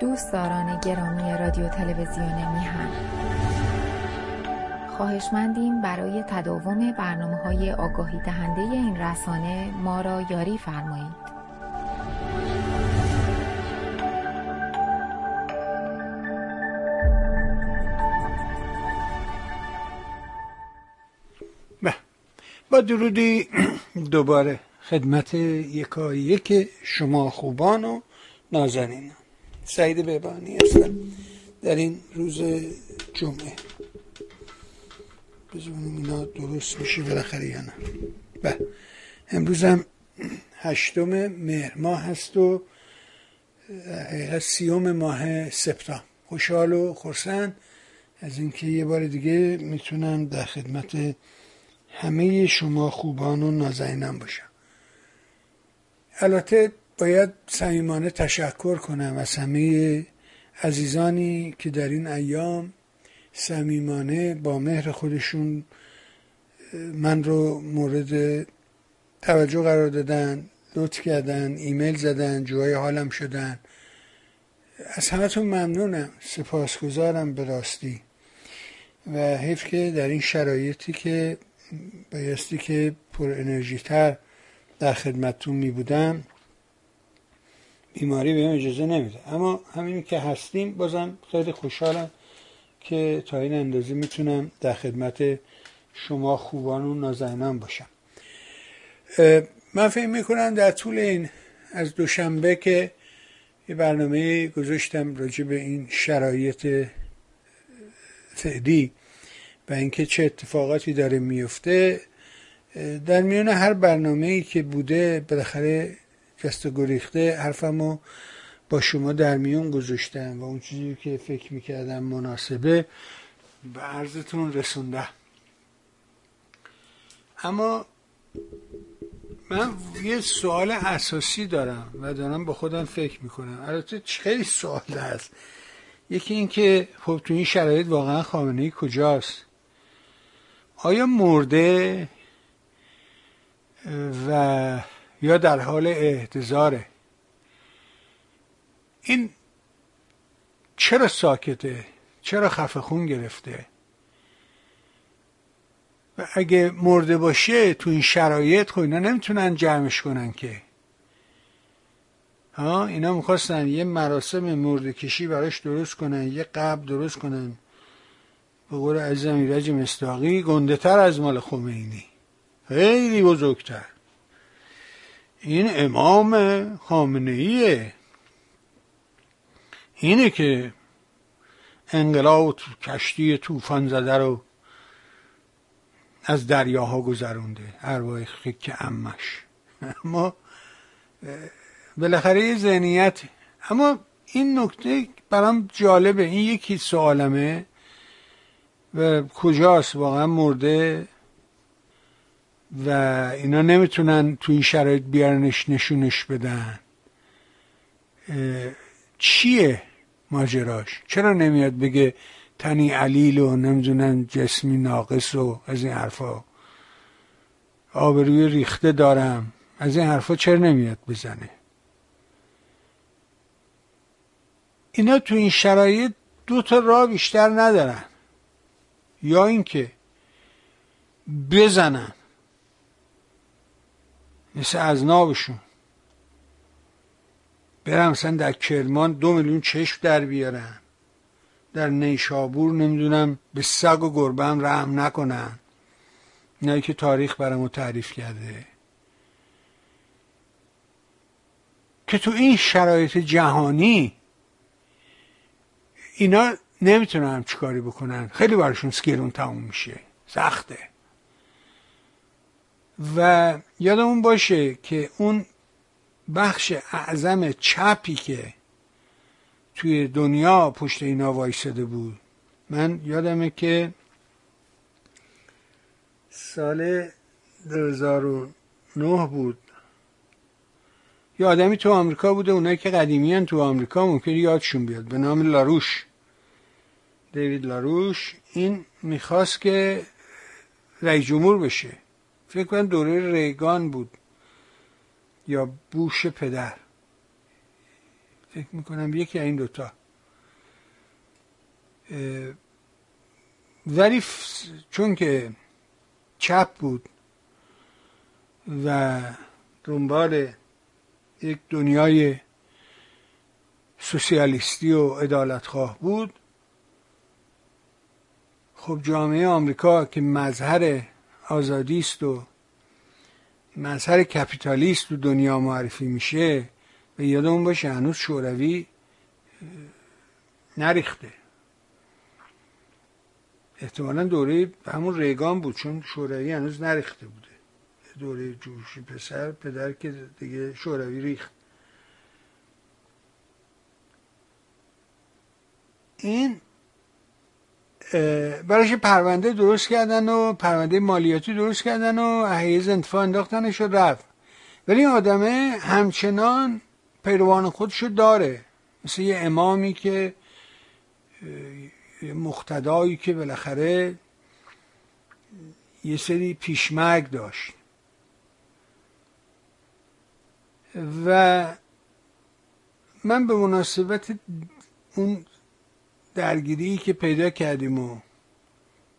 دوستداران گرامی رادیو تلویزیون میهن. خواهشمندیم برای تداوم برنامه های آگاهی دهنده این رسانه ما را یاری فرمایید. با درودی دوباره خدمت یکایی که شما خوبان و نازنین. سعید بهبانی هستم در این روز جمعه. بزنیم اینا درست میشه بالاخره یا نه. به امروز هم هشتم مهر ماه هست و سیوم ماه سپتامبر. خوشحال و خرسند. از اینکه یه بار دیگه می‌تونم در خدمت همه شما خوبان و نازنینم باشم. البته باید صمیمانه تشکر کنم از همه عزیزانی که در این ایام صمیمانه با مهر خودشون من رو مورد توجه قرار دادن لطف کردن ایمیل زدن جوهای حالم شدن. از همتون ممنونم سپاسگزارم به راستی. و حیف که در این شرایطی که بایستی که پر انرژی تر در خدمتتون می بودم بیماری بهم اجازه نمیده. اما همین که هستیم بازم خیلی خوشحالم که تا این اندازه می‌تونم در خدمت شما خوبان و نازنینان باشم. من فکر می‌کنم در طول این از دوشنبه که یه برنامه گذاشتم راجع به این شرایط فعلی و اینکه چه اتفاقاتی داره میفته در میان هر برنامه ای که بوده بالاخره جست و گریخته حرفمو با شما در میون گذاشتم و اون چیزی که فکر می‌کردم مناسبه به عرضتون رسونده. اما من یه سوال اساسی دارم و دارم با خودم فکر می‌کنم. البته خیلی سوال هست. یکی این که خب تو این شرایط واقعا خامنه ای کجاست؟ آیا مرده و یا در حال احتضاره. این چرا ساکته؟ چرا خفه خون گرفته؟ و اگه مرده باشه تو این شرایط خب اینا نمی‌تونن جمعش کنن که. ها اینا می‌خواستن یه مراسم مرده کشی براش درست کنن یه قبل درست کنن. به قول عزیزم ایرج مستاقی گنده تر از مال خمینی. خیلی بزرگتر. این امام خامنه ایه اینه که انقلاب تو کشتی طوفان زده رو از دریاها گذرونده ارواح خک امش اما بالاخره یه ذهنیت. اما این نکته برام جالبه. این یکی سوالمه. و کجاست؟ واقعا مرده. و اینا نمی‌تونن تو این شرایط بیارنش نشونش بدن. چیه ماجراش؟ چرا نمیاد بگه تنی علیل و نمی‌دونن جسمی ناقص و از این حرفا؟ آبروی ریخته دارم. از این حرفا چرا نمیاد بزنه؟ اینا تو این شرایط دو تا راه بیشتر ندارن. یا اینکه بزنن. مثل از نابشون برم مثلا در کرمان دو میلیون چشم در بیارن. در نیشابور نمی‌دونم به سگ و گربه هم رحم نکنن. اینایی که تاریخ برامو تعریف کرده. که تو این شرایط جهانی اینا نمی‌تونن چیکاری بکنن. خیلی براشون سکیرون تموم میشه. سخته. و یادمون باشه که اون بخش اعظم چپی که توی دنیا پشت اینا وایساده بود من یادمه که سال 2009 بود. یه آدمی تو آمریکا بوده اونایی که قدیمی تو آمریکا ممکن یادشون بیاد. به نام لاروش. دیوید لاروش. این می‌خواست که رئیس جمهور بشه. فکر کنم دوره ریگان بود. یا بوش پدر. فکر می‌کنم یکی این دوتا. ولی چون که چپ بود و دنبال یک دنیای سوسیالیستی و ادالتخواه بود خب جامعه آمریکا که مظهر آزادی است و مظهر کپیتالیست تو دنیا معرفی میشه و یادمون باشه هنوز شوروی نریخته. احتمالا دوره همون ریگان بود چون شوروی هنوز نریخته بوده. دوره جوشی پسر پدر که دیگه شوروی ریخت. این براش پرونده درست کردن و پرونده مالیاتی درست کردن و احیز انتفاع انداختنش رفت. ولی این آدمه همچنان پیروان خودشو داره. مثل یه امامی که مختدایی که بالاخره یه سری پیشمرگ داشت. و من به مناسبت اون درگیری که پیدا کردیم و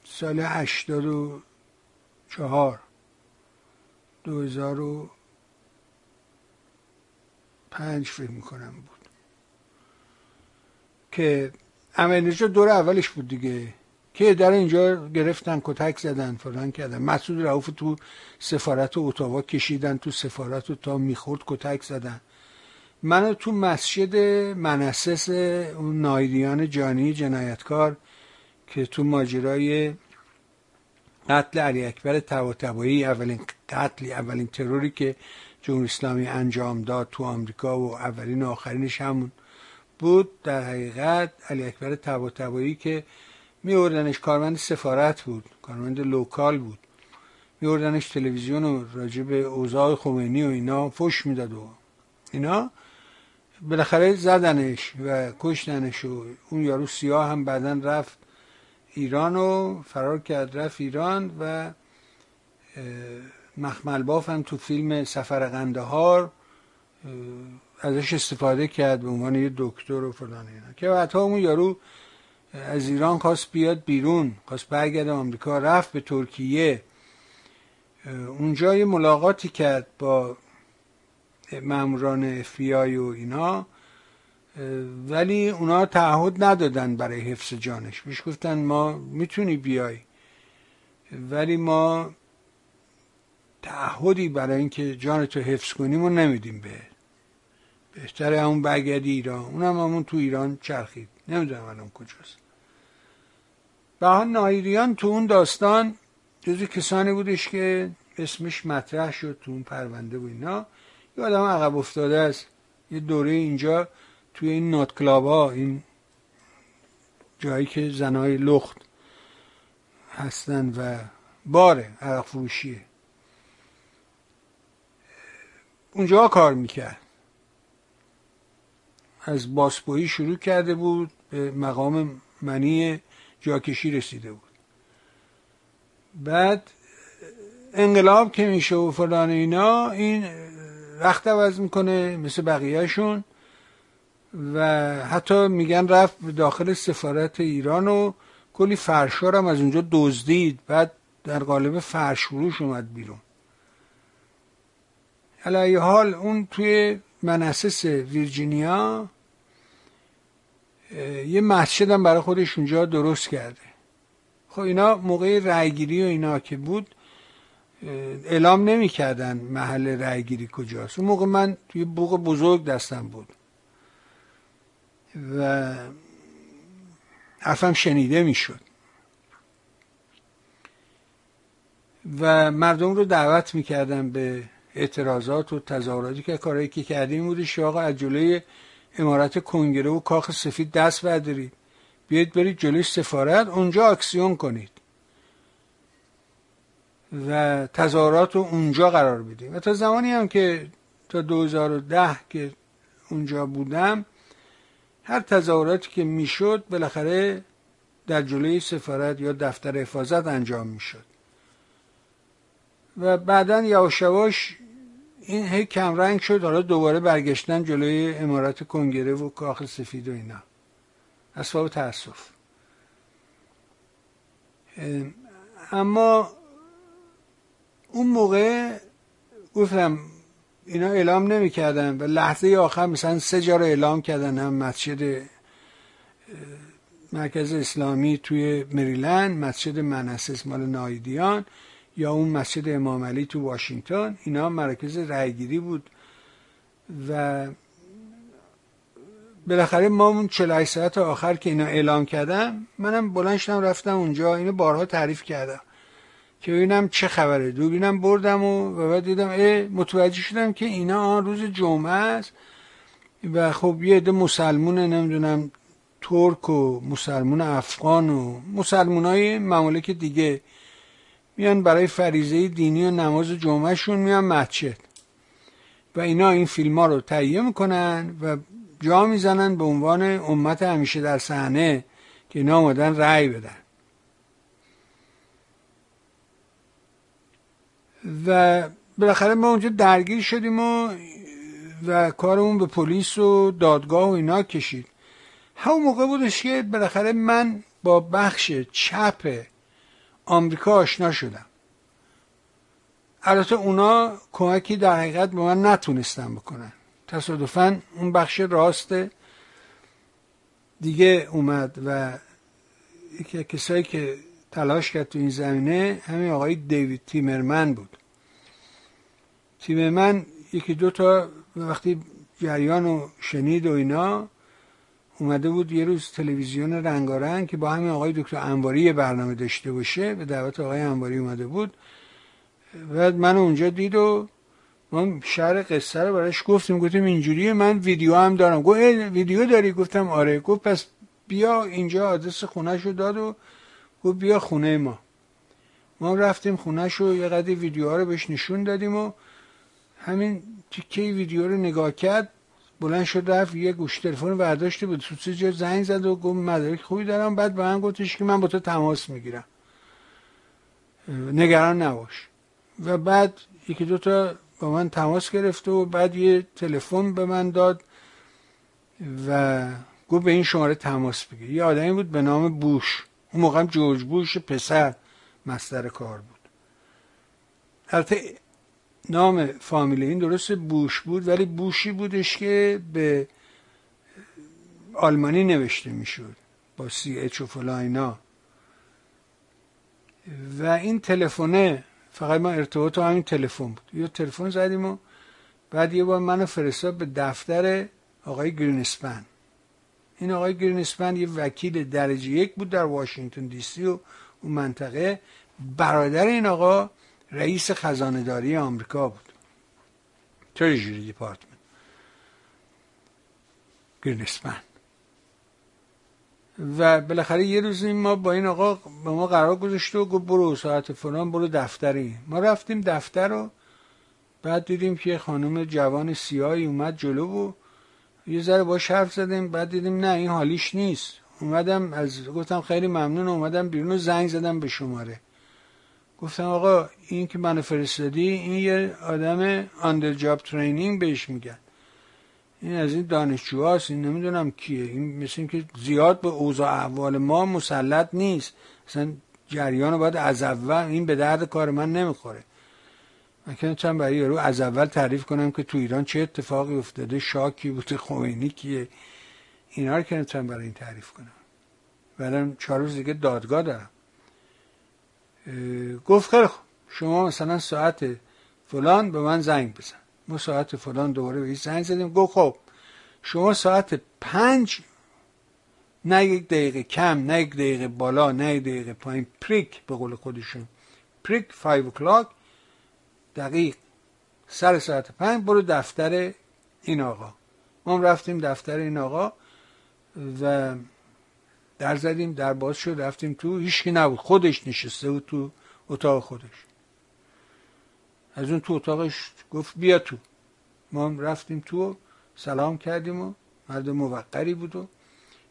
سال هشتاد و چهار دو هزار و پنج فکر می‌کنم بود. که نجا دور اولش بود دیگه. که در اینجا گرفتن کتک زدن فلان کردن. مسعود رعوف تو سفارت اتاوا کشیدن تو سفارت تا می‌خورد کتک زدن. منو تو مسجد منسس اون نایریان جانی جنایتکار که تو ماجرای قتل علی اکبر تواتبایی اولین قتلی اولین تروری که جمهوری اسلامی انجام داد تو آمریکا و اولین و آخرینش همون بود. در حقیقت علی اکبر تواتبایی که می کارمند سفارت بود کارمند لوکال بود. می تلویزیون و راجب اوضاع خمینی و اینا فش می‌داد و اینا. بالاخره زدنش و کشتنش و اون یارو سیاه هم بعدا رفت ایران و فرار کرد رفت ایران و مخمل باف هم تو فیلم سفر قندهار ازش استفاده کرد به عنوان یه دکتر و فلان اینا. که حتی اون یارو از ایران خواست بیاد بیرون خواست برگرده آمریکا رفت به ترکیه. اونجا یه ملاقاتی کرد با ماموران اف و اینا ولی اونا تعهد ندادن برای حفظ جانش. بهش گفتن ما می‌تونی بیای. ولی ما تعهدی برای اینکه جانتو حفظ کنیم و نمیدیم به بهتره همون برگردی ایران. اونم همون تو ایران چرخید. نمی‌دونم الان کجاست. بها نایریان تو اون داستان جزو کسانی بودش که اسمش مطرح شد تو اون پرونده و اینا. یه آدم عقب افتاده است. یه دوره اینجا توی این نات کلاب ها این جایی که زنهای لخت هستن و باره عرق فروشیه اونجا کار می‌کرد. از باسپویی شروع کرده بود به مقام منی جاکشی رسیده بود. بعد انقلاب که میشه و فلان اینا این رخت عوض می‌کنه مثل بقیهشون و حتی میگن رفت داخل سفارت ایران و کلی فرشار هم از اونجا دزدید. بعد در قالب فرش فروش اومد بیرون. علیه حال اون توی منسس ویرجینیا یه مسجد هم برای خودش اونجا درست کرده. خب اینا موقع رأیگیری و اینا که بود اعلام نمی‌کردن محل رأیگیری کجاست. اون موقع من توی بوق بزرگ دستم بود. و حرفم شنیده می‌شد. و مردم رو دعوت می‌کردم به اعتراضات و تظاهراتی که کارهایی که کردیم بودش آقا از جلوی امارت کنگره و کاخ سفید دست بردارید. بیاید برید جلوی سفارت اونجا اکسیون کنید. و تظاهرات رو اونجا قرار بدیم و تا زمانی هم که تا 2010 که اونجا بودم هر تظاهراتی که می‌شد بالاخره در جلوی سفارت یا دفتر حفاظت انجام می‌شد. و بعدا یواش یواش این هی کمرنگ شد حالا دوباره برگشتن جلوی امارت کنگره و کاخ سفید و اینا. اسباب تاسف اما اون موقع گفتم اینا اعلام نمی‌کردن و لحظه آخر مثلا سه جا رو اعلام کردن هم مسجد مرکز اسلامی توی مریلند مسجد منسس مال نایدیان یا اون مسجد امام علی تو واشنگتن. اینا مراکز رأیگیری بود و بالاخره ما اون 48 ساعت آخر که اینا اعلام کردم منم بلند شدم رفتم اونجا اینو بارها تعریف کردم. که ببینم چه خبره. دوربینم بردم و, و بعد دیدم اه متوجه شدم که اینا آن روز جمعه است و خب یه عده مسلمون نمی‌دونم ترک و مسلمون افغان و مسلمون های ممالک دیگه میان برای فریزه دینی و نماز جمعهشون میان مسجد. و اینا این فیلم ها رو تهیه می‌کنن و جا می‌زنن به عنوان امت همیشه در صحنه که اینا آمدن رأی بدن. و بالاخره ما اونجا درگیر شدیم و و کارمون به پلیس و دادگاه و اینا کشید. همون موقع بودش که بالاخره من با بخش چپ آمریکا آشنا شدم. البته اونا کمکی در حقیقت به من نتونستن بکنن. تصادفا اون بخش راست دیگه اومد و یکی کسایی که تلاش کرد تو این زمینه. همین آقای دیوید تیمرمن بود. تیمرمن یکی دو تا وقتی جریان و شنید و اینا اومده بود یه روز تلویزیون رنگارنگ که با همین آقای دکتر انواری برنامه داشته باشه. به دعوت آقای انواری اومده بود. بعد من اونجا دید و ما شهر قصه رو براش گفتیم. گفتیم اینجوریه من ویدیو هم دارم. گفت ویدیو داری؟ گفتم آره. گفت پس بیا اینجا آدرس خونه داد و گفت بیا خونه ما. ما رفتیم خونه شو یه قدی ویدیوها رو بهش نشون دادیم و همین تیکه ویدیو رو نگاه کرد بلند شد رفت یه گوش تلفن برداشته بود. تو جا زنگ زد و گفت مدارک خوبی دارم. بعد به من گفتش که من با تو تماس می‌گیرم. نگران نباش. و بعد یکی دوتا با من تماس گرفت و بعد یه تلفن به من داد و گفت به این شماره تماس بگیر. یه آدمی بود به نام بوش. اون موقع جورج بوش پسر مستر کار بود. البته نام فامیل این درست بوش بود ولی بوشی بودش که به آلمانی نوشته می‌شد با سی اچ و فلاینا و این تلفنه فقط ما ارتباط همین تلفن بود. یه تلفن زدیم و بعد یه بار منو فرستاد به دفتر آقای گرینسپن. این آقای گرینسپن یه وکیل درجه یک بود در واشنگتن دی سی و اون منطقه. برادر این آقا رئیس خزانه‌داری آمریکا بود. Treasury Department گرینسپن و بالاخره یه روز ما با این آقا به ما قرار گذاشته و گفت برو ساعت فلان برو دفتری. ما رفتیم دفتر رو بعد دیدیم که خانم جوان سیاهی اومد جلو و یه ذره با حرف زدیم بعد دیدیم نه این حالیش نیست. اومدم از گفتم خیلی ممنون اومدم بیرون زنگ زدم به شماره. گفتم آقا این که منو فرستادی این یه آدم on the job training بهش میگن. این از این دانشجوهاست این نمی‌دونم کیه. این مثل که زیاد به اوضاع احوال ما مسلط نیست. مثلا جریان رو باید از اول این به درد کار من نمی‌خوره. من چند برای یارو از اول تعریف کنم که تو ایران چه اتفاقی افتاده شاکی بوده خمینی کیه اینا رو که نمی‌تونم برای این تعریف کنم. بعدم چهار روز دیگه دادگاه دارم. گفت خیلی شما مثلا ساعت فلان به من زنگ بزن. ما ساعت فلان دوباره به زنگ زدیم. گفت خب شما ساعت پنج نه یک دقیقه کم نه یک دقیقه بالا نه یک دقیقه پایین. پریک به قول خودشون. پریک five o'clock دقیق. سر ساعت پنج برو دفتر این آقا. ما رفتیم دفتر این آقا و در زدیم در باز شد رفتیم تو. هیچکی نبود. خودش نشسته بود تو اتاق خودش. از اون تو اتاقش گفت بیا تو. ما رفتیم تو سلام کردیم و مرد موقری بود و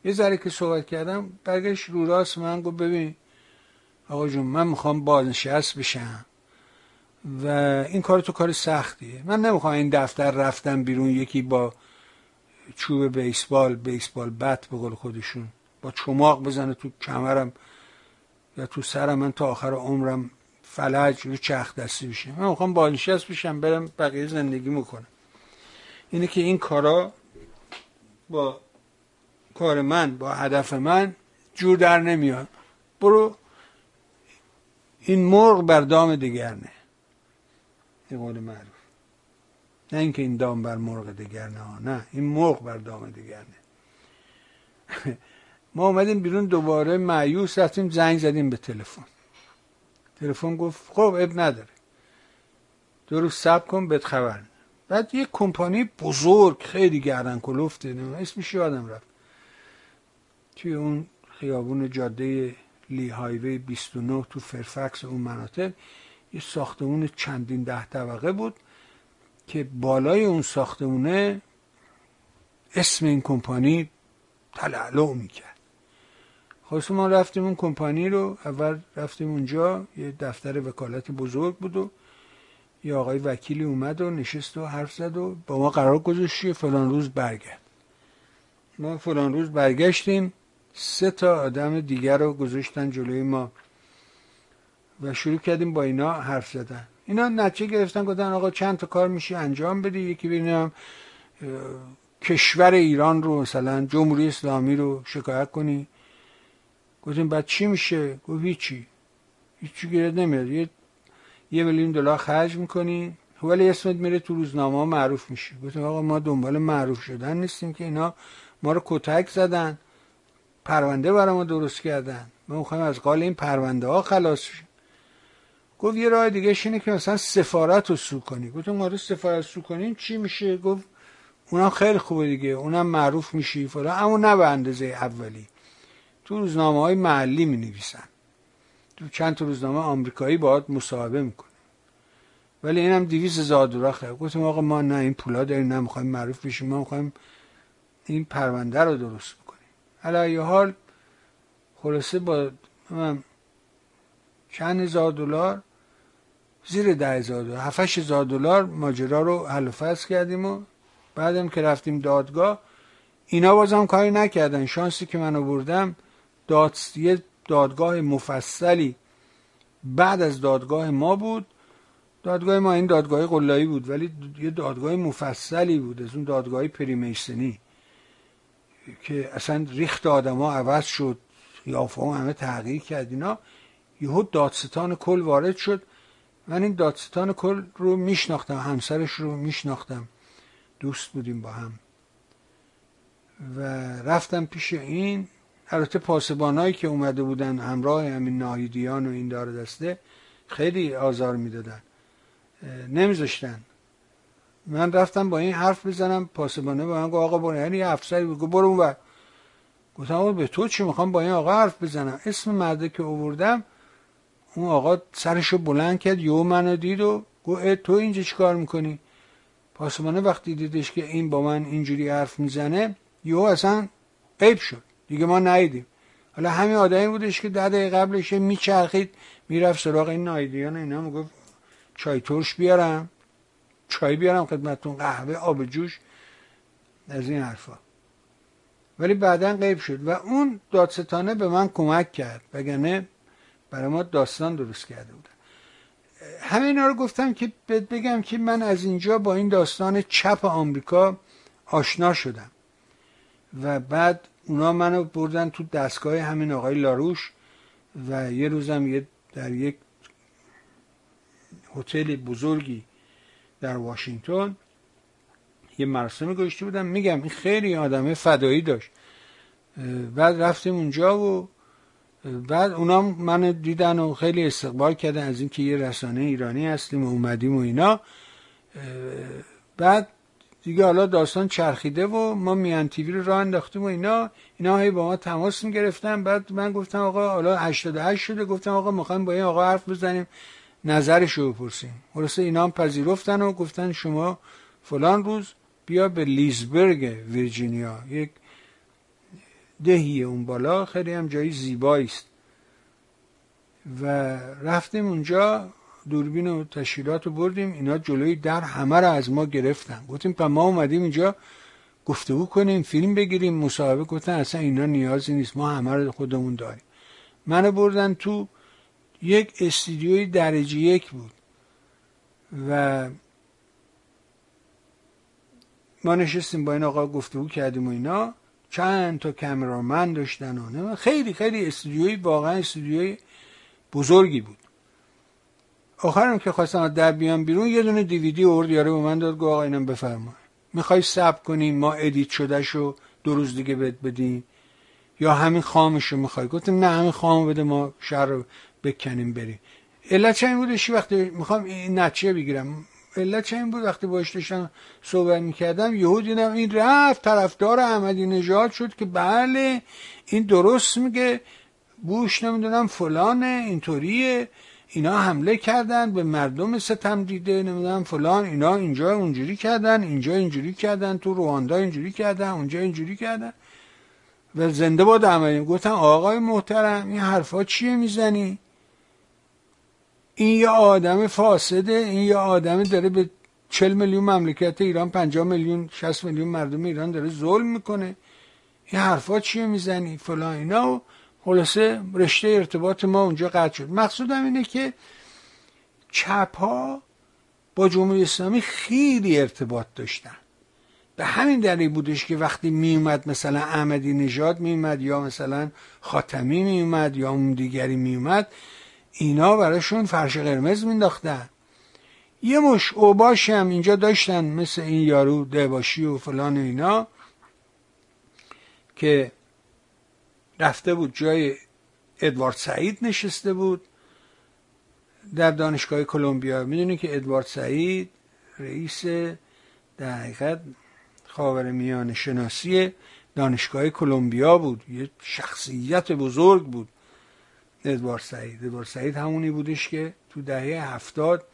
یه ذره که صحبت کردم برگشت رو راست من گفت ببین آقا جون من می‌خوام بازنشست بشم. و این کار تو کار سختیه. من نمی‌خوام این دفتر رفتم بیرون یکی با چوب بیسبال بیسبال بت به قول خودشون با چماق بزنه تو کمرم یا تو سرم من تا آخر عمرم فلج رو چخ دستی بشه من می‌خوام بالنشست بشم برم بقیه زندگی می‌کنم. اینه که این کارا با کار من با هدف من جور در نمیاد برو این مرغ بر دام دیگر نه این قول معروف. نه اینکه این دام بر مرغ دیگر نه نه. این مرغ بر دام دیگر نه. ما اومدیم بیرون دوباره معیوس رفتیم زنگ زدیم به تلفن. تلفن گفت خب اب نداره. دو روز سب کن بهت خبر بعد یه کمپانی بزرگ خیلی گردن کلفته اسمش یادم رفت. توی اون خیابون جاده لی هایوی 29 تو فرفکس اون مناطق یه ساختمون چندین ده طبقه بود که بالای اون ساختمونه اسم این کمپانی تلعلع می‌کرد. خواست ما رفتیم اون کمپانی رو اول رفتیم اونجا یه دفتر وکالت بزرگ بود و یه آقای وکیلی اومد و نشست و حرف زد و با ما قرار گذاشت فلان روز برگرد. ما فلان روز برگشتیم سه تا آدم دیگر رو گذاشتن جلوی ما. و شروع کردیم با اینا حرف زدن. اینا نتیجه گرفتن گفتن آقا چند تا کار میشه انجام بدی؟ یکی ببینم کشور ایران رو مثلا جمهوری اسلامی رو شکایت کنی. گفتیم بعد چی میشه؟ گفت هیچی. هیچی گیرد نمیاد. یه یه میلیون دلار خرج می‌کنی ولی اسمت میره تو روزنامه معروف میشه گفتیم آقا ما دنبال معروف شدن نیستیم که اینا ما رو کتک زدن. پرونده برای ما درست کردن. ما می‌خوایم از قال این پرونده ها خلاص شیم گفت یه راه دیگه اینه که مثلا سفارت رو سو کنی. گفتم ما رو سفارت سو کنیم چی میشه؟ گفت اونم خیلی خوبه دیگه اونم معروف میشی فلان. اما نه به اندازه اولی. تو روزنامه های محلی می نویسن تو چند تا روزنامه آمریکایی باید مصاحبه می‌کنه ولی اینم دیویس هزار دلار خرید گفتم آقا ما نه این پولا داریم نه می‌خوایم معروف بشیم ما می‌خوایم این پرونده رو درست بکنیم. علی حال خلاصه با چند هزار دلار زیر ده هزار دلار. هفتش هزار دلار ماجرا رو حل فصل کردیم و بعدم که رفتیم دادگاه اینا بازم کاری نکردن. شانسی که من بردم داد... یه دادگاه مفصلی بعد از دادگاه ما بود. دادگاه ما این دادگاه قلایی بود ولی یه دادگاه مفصلی بود از اون دادگاه پریمیسنی که اصلا ریخت آدما عوض شد قیافه همه تغییر کرد اینا. یهو دادستان کل وارد شد. من این دادستان کل رو میشناختم همسرش رو میشناختم. دوست بودیم با هم. و رفتم پیش این. البته پاسبانایی که اومده بودن همراه همین ناهیدیان و این دار دسته خیلی آزار می‌دادن. نمیذاشتن. من رفتم با این حرف بزنم پاسبانه با من گفت آقا برو. یعنی افسری بود. برو اون گفتم به تو چی می‌خوام با این آقا حرف بزنم؟ اسم مرده که آوردم اون آقا سرشو بلند کرد یو منو دید و گفت تو اینجا چیکار می‌کنی؟ پاسبانه وقتی دیدش که این با من اینجوری حرف می‌زنه یو اصلا عیب شد. دیگه ما ندیدیم. حالا همین آدمی بودش که ده دقیقه قبلش میچرخید می‌رفت سراغ این نایدیان اینا می‌گفت چای ترش بیارم چای بیارم خدمتتون قهوه آب جوش از این حرفا. ولی بعدا غیب شد. و اون دادستانه به من کمک کرد وگرنه برای ما داستان درست کرده بودن. همه رو گفتم که بگم که من از اینجا با این داستان چپ آمریکا آشنا شدم. و بعد اونا منو بردن تو دستگاه همین آقای لاروش و یه روزم یه در یک هتل بزرگی در واشنگتن یه مراسمی گذاشته بودم. میگم این خیلی آدمه فدایی داشت. بعد رفتیم اونجا و بعد اونا من دیدن و خیلی استقبال کردن از اینکه یه رسانه ایرانی هستیم و اومدیم و اینا. بعد دیگه حالا داستان چرخیده و ما میان تیوی رو راه انداختیم و اینا. اینا هی با ما تماس می‌گرفتن. بعد من گفتم آقا حالا 88 شده. گفتم آقا می‌خوایم با این آقا حرف بزنیم. نظرش رو بپرسیم. خلاصه اینا هم پذیرفتن و گفتن شما فلان روز بیا به لیزبرگ ویرجینیا. یک دهی اون بالا خیلی هم جایی زیبایی است. و رفتیم اونجا دوربین و تشکیلات رو بردیم اینا جلوی در همه رو از ما گرفتن. گفتیم پا ما اومدیم اینجا گفتگو کنیم فیلم بگیریم. مصاحبه گفتن اصلا اینا نیازی نیست ما همه رو خودمون داریم. منو بردن تو یک استودیوی درجه یک بود. و ما نشستیم با این آقا گفتگو کردیم و اینا. چند تا کامرامن داشتن و خیلی خیلی استودیوی واقعا استودیوی بزرگی بود. آخرم که خواستم در بیان بیرون یه دونه دیویدی ارد یاره به من داد گفت آقا اینم بفرما می‌خوای سب کنیم ما ادیت شده شو دو روز دیگه بد بدیم. یا همین خامشو می‌خوای؟ گفتم نه همین خامو بده ما شهر رو بکنیم بریم. علت چه این بودش وقتی می‌خوام این نتیجه بگیرم. علت این بود؟ وقتی باش داشتم صحبت می‌کردم یهود دیدم این رفت طرفدار احمدی نژاد شد که بله این درست میگه. بوش نمی‌دونم فلانه اینطوریه. اینا حمله کردن به مردم ستم دیده نمی‌دونم فلان. اینا اینجا اونجوری کردن اینجا اینجوری کردن تو رواندا اینجوری کردن اونجا اینجوری کردن. و زنده باد احمدی گفتم آقای محترم این حرفا چیه می‌زنی؟ این یه آدم فاسده این یه آدم داره به چل میلیون مملکت ایران 50 میلیون 60 میلیون مردم ایران داره ظلم می‌کنه. این حرفا چیه می‌زنی؟ فلان اینا. و خلاصه رشته ارتباط ما اونجا قطع شد. مقصودم اینه که چپ ها با جمهوری اسلامی خیلی ارتباط داشتن. به همین دلیل بودش که وقتی میومد مثلا احمدی نژاد میومد یا مثلا خاتمی میومد یا اون دیگری میومد اینا براشون فرش قرمز مینداختن یه مش اوباش هم اینجا داشتن مثل این یارو دهباشی و فلان و اینا که رفته بود جای ادوارد سعید نشسته بود در دانشگاه کلمبیا. می‌دونی که ادوارد سعید رئیس در حقیقت خاور میان شناسی دانشگاه کلمبیا بود. یه شخصیت بزرگ بود. ادوارد سعید. ادوارد سعید همونی بودش که تو دهه هفتاد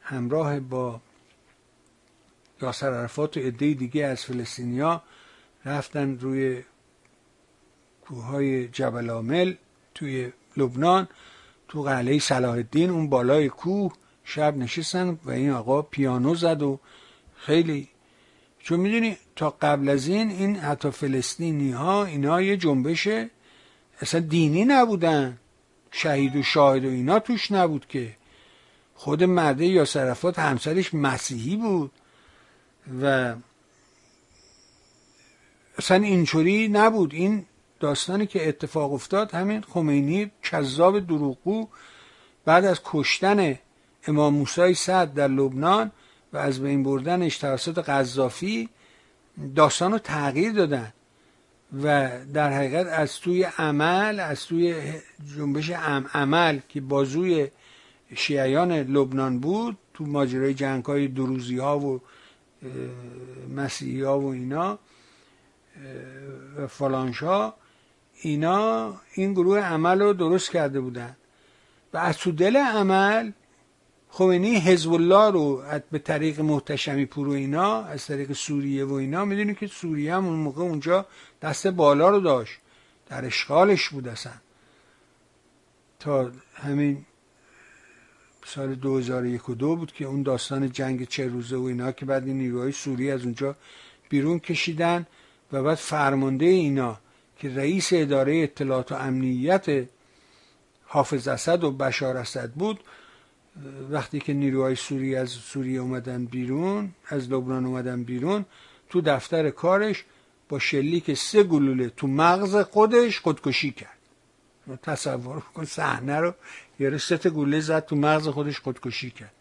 همراه با یاسر عرفات و عده دیگه از فلسطینیا رفتن روی کوههای جبل عامل توی لبنان تو قلعه صلاح الدین اون بالای کوه شب نشستن و این آقا پیانو زد و خیلی چون می‌دونی تا قبل از این این حتی فلسطینی ها اینا یه جنبش اصلا دینی نبودن. شهید و شاهد و اینا توش نبود که. خود مرده یا صرفات همسرش مسیحی بود. و اصلا اینطوری نبود. این داستانی که اتفاق افتاد همین خمینی کذاب دروغگو بعد از کشتن امام موسی صد در لبنان و از بین بردنش توسط قذافی داستان رو تغییر دادن. و در حقیقت از توی عمل از توی جنبش عمل که بازوی شیعیان لبنان بود تو ماجرای جنگ های دروزی ها و مسیحی ها و اینا و فلانشا اینا این گروه عمل رو درست کرده بودن. و از تو دل عمل خمینی حزب الله رو به طریق محتشمی پور و اینا از طریق سوریه و اینا می‌دونی که سوریه هم اون موقع اونجا دست بالا رو داشت. در اشغالش بود اصلا. تا همین سال 2001 و دو بود که اون داستان جنگ چه روزه و اینا که بعد این نیروهای سوریه از اونجا بیرون کشیدن و بعد فرمانده اینا که رئیس اداره اطلاعات و امنیت حافظ اسد و بشار اسد بود وقتی که نیروهای سوری از سوریه اومدن بیرون از لبنان اومدن بیرون تو دفتر کارش با شلیک سه گلوله تو مغز خودش خودکشی کرد. تصور کن صحنه رو یارو سه تا گوله زد تو مغز خودش خودکشی کرد.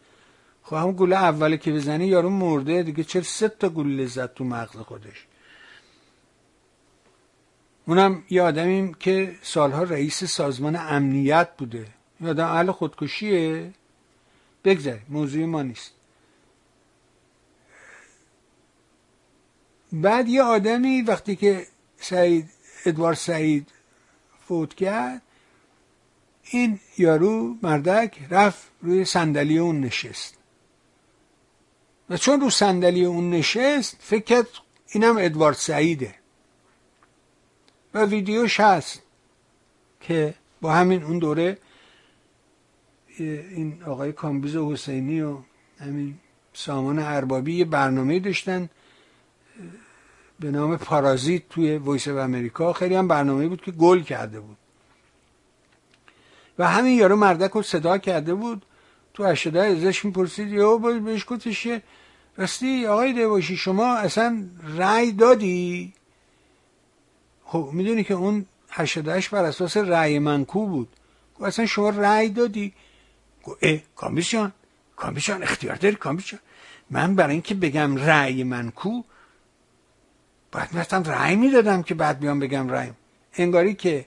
خب همون گوله اولی که بزنی یارو مرده دیگه چرا سه تا گوله زد تو مغز خودش؟ اونم یه آدمیم که سالها رئیس سازمان امنیت بوده. این آدم اهل خودکشیه. بگذاریم. موضوع ما نیست. بعد یه آدمی وقتی که سعید ادوار سعید فوت کرد این یارو مردک رفت روی صندلی اون نشست. و چون رو صندلی اون نشست فکر کرد اینم ادوارد سعیده. و ویدیوش هست که با همین اون دوره این آقای کامبیز حسینی و همین سامان اربابی یه برنامه داشتن به نام پارازیت توی Voice of America خیلی هم برنامه بود که گل کرده بود. و همین یارو مردک رو صدا کرده بود. تو اشده ازش می‌پرسید یا بهش گفتش راستی آقای دواشی شما اصلا رأی دادی؟ خب می‌دونی که اون هشتادهش بر اساس رأی منکو بود؟ اصلا شما رأی دادی؟ گفت اه کامیشان کامیشان اختیار داری کامیشان من برای اینکه بگم رأی منکو باید مثلا رأی می‌دادم که بعد بیام بگم رأی. انگاری که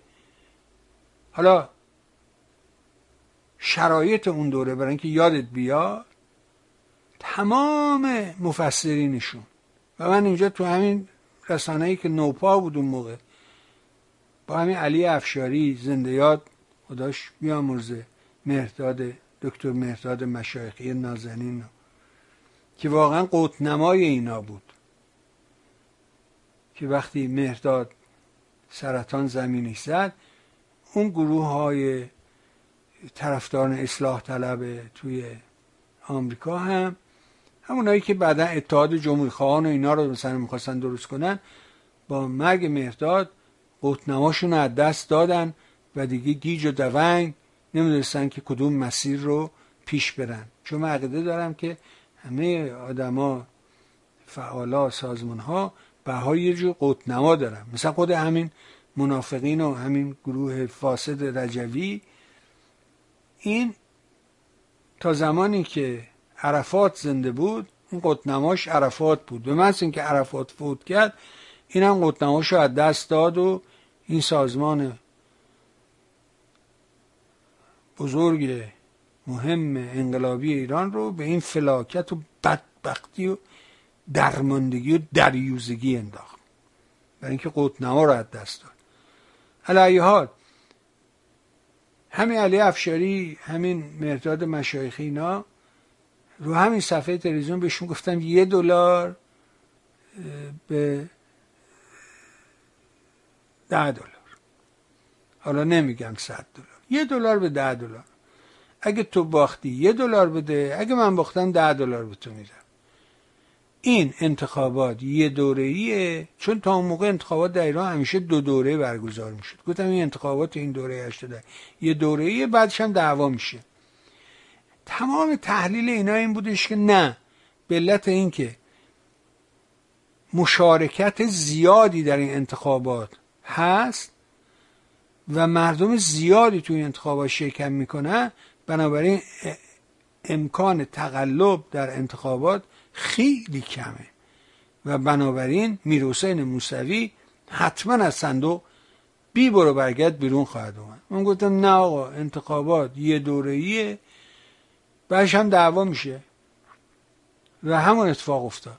حالا شرایط اون دوره برای اینکه یادت بیاد تمام مفسرینشون و من اینجا تو همین رسانه که نوپا بود اون موقع با همین علی افشاری زنده یاد خداش بیامرزه مهرداد دکتر مهرداد مشایخی نازنین که واقعا قوتنمای اینا بود. که وقتی مهرداد سرطان زمینش زد اون گروه های طرفداران اصلاح طلب توی آمریکا هم همونایی که بعدا اتحاد جمهوری خواهان و اینا رو مثلا می‌خواستن درست کنن با مرگ مهرداد قوتنماشون از دست دادن و دیگه گیج و دونگ نمی‌دونستن که کدوم مسیر رو پیش برن. چون من عقیده دارم که همه آدما فعالا سازمان ها بهای یه جور قوتنما دارن. مثلا خود همین منافقین و همین گروه فاسد رجوی این تا زمانی که عرفات زنده بود این قطنماش عرفات بود. به من اینکه عرفات فوت کرد این هم قطنماش رو از دست داد و این سازمان بزرگ مهم انقلابی ایران رو به این فلاکت و بدبختی و درماندگی و دریوزگی انداخت. برای اینکه قطنما رو از دست داد. علیه حال همین علی افشاری همین مرداد مشایخی اینا رو همین صفحه تلویزیون بهشون گفتم یه دلار به ده دلار. حالا نمیگم صد دلار. یه دلار به ده دلار. اگه تو باختی یه دلار بده اگه من باختم ده دلار به تو میدم. این انتخابات یه دوره ایه چون تا اون موقع انتخابات در ایران همیشه دو دوره برگزار می‌شد. گفتم این انتخابات این دوره 80 یه دوره ایه بعدش هم دعوا میشه. تمام تحلیل اینا این بودش که نه به علت اینکه مشارکت زیادی در این انتخابات هست و مردم زیادی توی انتخابات شرکت می‌کنن بنابراین امکان تقلب در انتخابات خیلی کمه. و بنابراین میرحسین موسوی حتما از صندوق بی برو برگرد بیرون خواهد اومد. من گفتم نه آقا انتخابات یه دورهیه بعدش هم دعوا میشه. و همون اتفاق افتاد.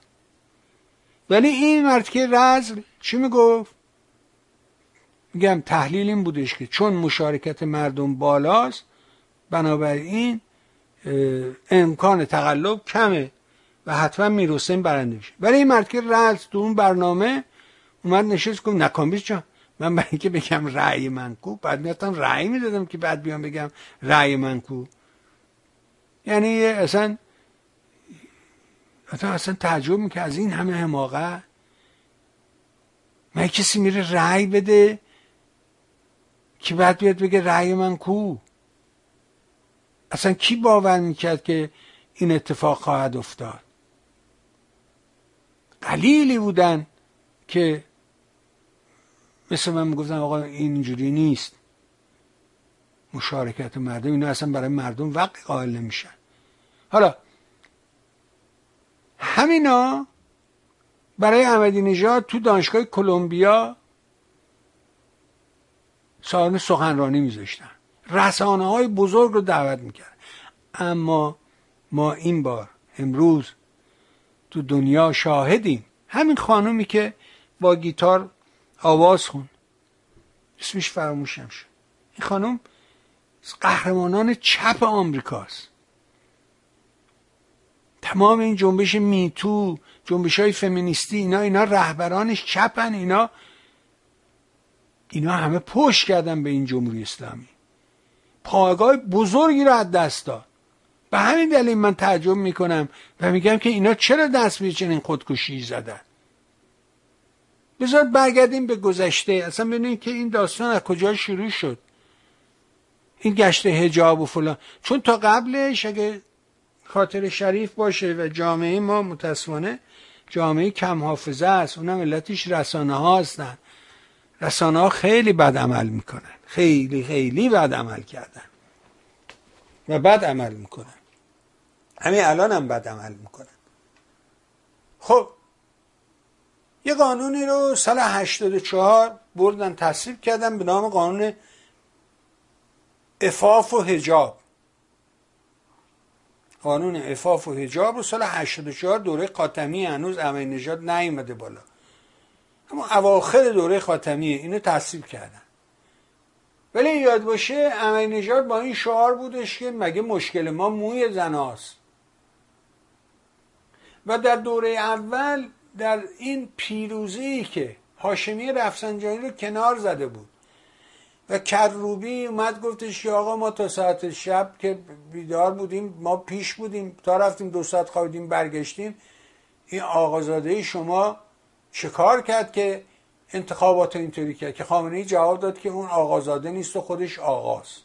ولی این مرد که رزل چی می‌گفت؟ میگم تحلیل این بودش که چون مشارکت مردم بالاست بنابراین امکان تقلب کمه و حتما می‌رسیم برنده میشه. ولی این مرد که رز تو اون برنامه اومد نشست گفت نکامیش جان من برای اینکه بگم رأی من کو بعد میاتم رأی می‌دادم که بعد بیام بگم رأی من کو. یعنی اصلا اصلا, اصلا تعجب می‌کنه از این همه حماقت. من کسی میره رأی بده که بعد بیاد بگه رأی من کو؟ اصلا کی باور می‌کرد که این اتفاق خواهد افتاد؟ قلیلی بودن که مثل من می‌گفتن آقا اینجوری نیست. مشارکت مردم اینا اصلا برای مردم وقت قائل نمیشن. حالا همینا برای احمدی نژاد تو دانشگاه کلمبیا سالن سخنرانی میذاشتن. رسانه های بزرگ رو دعوت می‌کرد اما ما این بار امروز تو دنیا شاهدیم. همین خانومی که با گیتار آواز خون. اسمش فراموشم شد این خانم قهرمانان چپ آمریکاست. تمام این جنبش میتو جنبش های فمینیستی اینا اینا رهبرانش چپن اینا اینا همه پشت کردن به این جمهوری اسلامی. پایگاه بزرگی رو از دست داد. به همین دلیل من تعجب می‌کنم و میگم که اینا چرا دست به چنین خودکشی زدن؟ بذار برگردیم به گذشته. اصلا ببینیم که این داستان از کجا شروع شد. این گشت هجاب و فلان. چون تا قبلش اگه خاطر شریف باشه و جامعه ما متاسفانه جامعه کم حافظه است. اونم علتش رسانه ها هستن. رسانه ها خیلی بد عمل می‌کنن. خیلی خیلی بد عمل کردن. و بد عمل می‌کنن. همین الان هم بد عمل می‌کنن. خب یه قانونی رو سال 84 بردن تصویب کردن به نام قانون افاف و هجاب قانون افاف و هجاب رو سال 84 دوره خاتمی هنوز امین نژاد نیومده بالا. اما اواخر دوره خاتمیه اینو تصویب کردن. ولی یاد باشه امین نژاد با این شعار بودش که مگه مشکل ما موی زناست و در دوره اول در این پیروزی که هاشمی رفسنجانی رو کنار زده بود. و کروبی اومد گفتش که آقا ما تا ساعت شب که بیدار بودیم ما پیش بودیم تا رفتیم دو ساعت خوابیدیم برگشتیم. این آقازاده شما چه کار کرد که انتخابات اینطوری کرد؟ که خامنه ای جواب داد که اون آقازاده نیست و خودش آقاست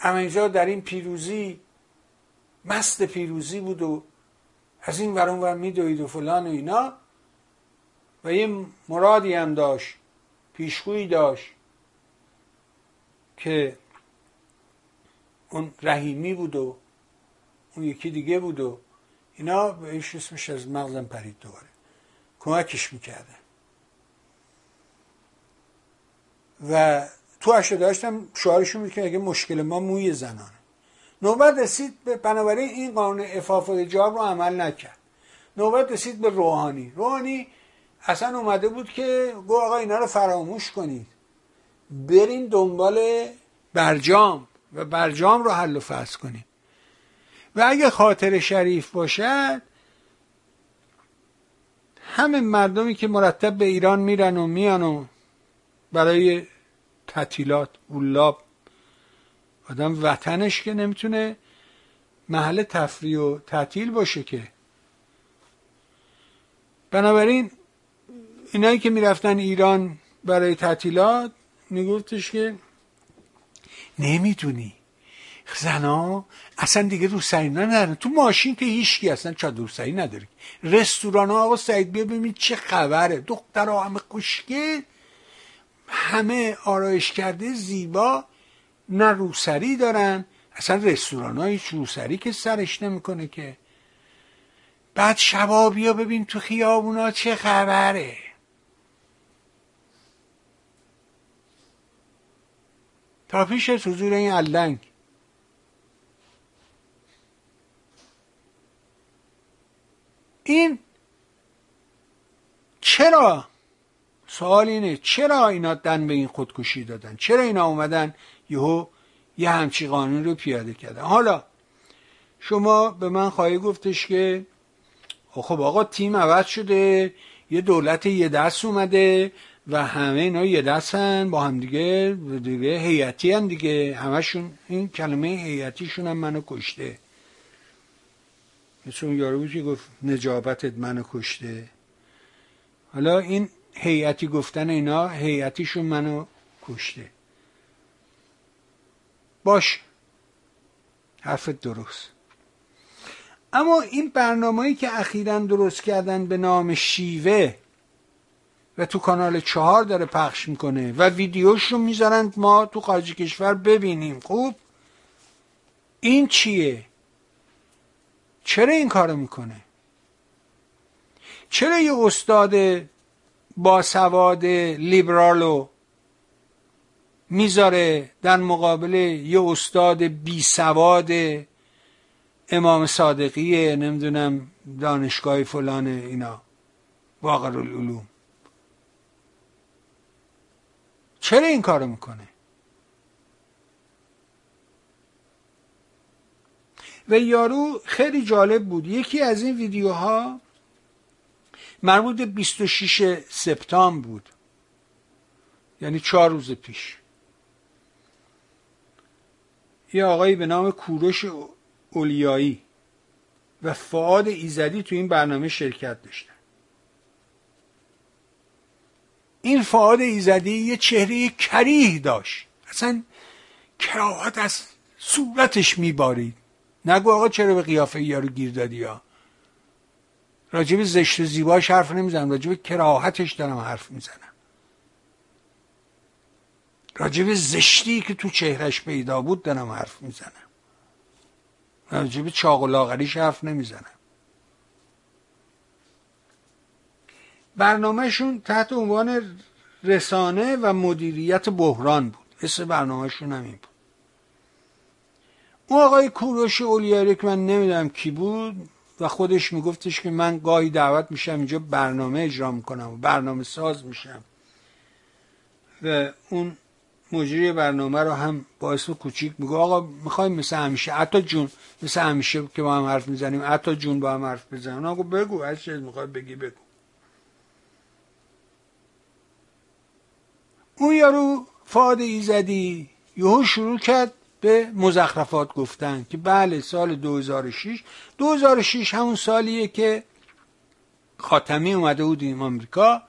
اما در این پیروزی مست پیروزی بود و از این ور میدوید و فلان و اینا. و یه مرادی هم داشت پیشگویی داشت که اون رحیمی بود و اون یکی دیگه بود و اینا ایش اسمش از مغزم پرید دوباره. کمکش می‌کردن. و تو هشته داشتم شعارشون بود که اگه مشکل ما موی زنانه. نوبت رسید به بنابراین این قانون افاف و رو عمل نکرد. نوبت رسید به روحانی. روحانی اصلا اومده بود که گو آقا اینا رو فراموش کنید. برین دنبال برجام و برجام رو حل و فصل کنید. و اگه خاطر شریف باشد همه مردمی که مرتب به ایران میرن و میان و برای تعطیلات اولاب آدم وطنش که نمی‌تونه محل تفریح و تعطیل باشه که. بنابراین اینایی که می‌رفتن ایران برای تعطیلات میگفتش که نمی‌دونی زنا اصلا دیگه روسری ندارن تو ماشین که هیچکی اصلا چادر روسری نداری رستوران ها آقا سعید بیا ببین چه خبره. دختر ها همه خوشگل همه آرایش کرده زیبا. نه روسری دارن. اصلا رستوران های روسری که سرش نمی‌کنه که. بعد شبا بیا ببین تو خیابونا چه خبره. تا پیش حضور این علنگ. این چرا سوال اینه چرا اینا دن به این خودکشی دادن؟ چرا اینا اومدن یهو یه همچی قانون رو پیاده کردن؟ حالا شما به من خواهی گفتش که خب آقا تیم عوض شده یه دولت یه دست اومده و همه اینا یه دستن با هم دیگه دیگه هیئتی هم دیگه همشون این کلمه هیئتیشون هم منو کشته. اون یارو که گفت نجابتت منو کشته. حالا این هیئتی گفتن اینا هیئتیشون منو کشته. باش. حرفت درست. اما این برنامه‌ای که اخیرا درست کردن به نام شیوه و تو کانال چهار داره پخش می‌کنه و ویدیوش رو می‌ذارن ما تو خارج کشور ببینیم. خوب؟ این چیه؟ چرا این کارو می‌کنه؟ چرا یه استاد با سواد لیبرالو می‌ذاره در مقابل یه استاد بی سواد امام صادقیه نمی‌دونم دانشگاه فلان اینا واقع العلوم چرا این کارو می‌کنه؟ و یارو خیلی جالب بود. یکی از این ویدیوها مربوط به 26 سپتامبر بود. یعنی چهار روز پیش. یه آقایی به نام کوروش اولیایی و فعاد ایزدی تو این برنامه شرکت داشتن. این فعاد ایزدی یه چهره کریه داشت. اصلا کراهت از صورتش میبارید. نگو آقا چرا به قیافه یارو گیر دادی ها راجب زشت و زیباش حرف نمی‌زنم راجب کراهتش دارم حرف می‌زنم. راجب زشتی که تو چهرش پیدا بود دارم حرف می‌زنم. راجب چاق و لاغریش حرف نمی‌زنم. برنامهشون تحت عنوان رسانه و مدیریت بحران بود. اسم برنامهشون همین بود. اون آقای کوروش اولیاری که من نمی‌دونم کی بود و خودش میگفتش که من گاهی دعوت میشم اینجا برنامه اجرا می‌کنم و برنامه ساز میشم. و اون مجری برنامه رو هم با اسم کوچیک میگه آقا می‌خوایم مثل همیشه حتی جون مثل همیشه که با هم حرف می‌زنیم حتی جون با هم حرف بزنیم آقا بگو هر چیز می‌خوای بگی بگو. اون یارو فاد ایزدی یهو شروع کرد به مزخرفات گفتن که بله سال 2006 2006 همون سالیه که خاتمی اومده بود این آمریکا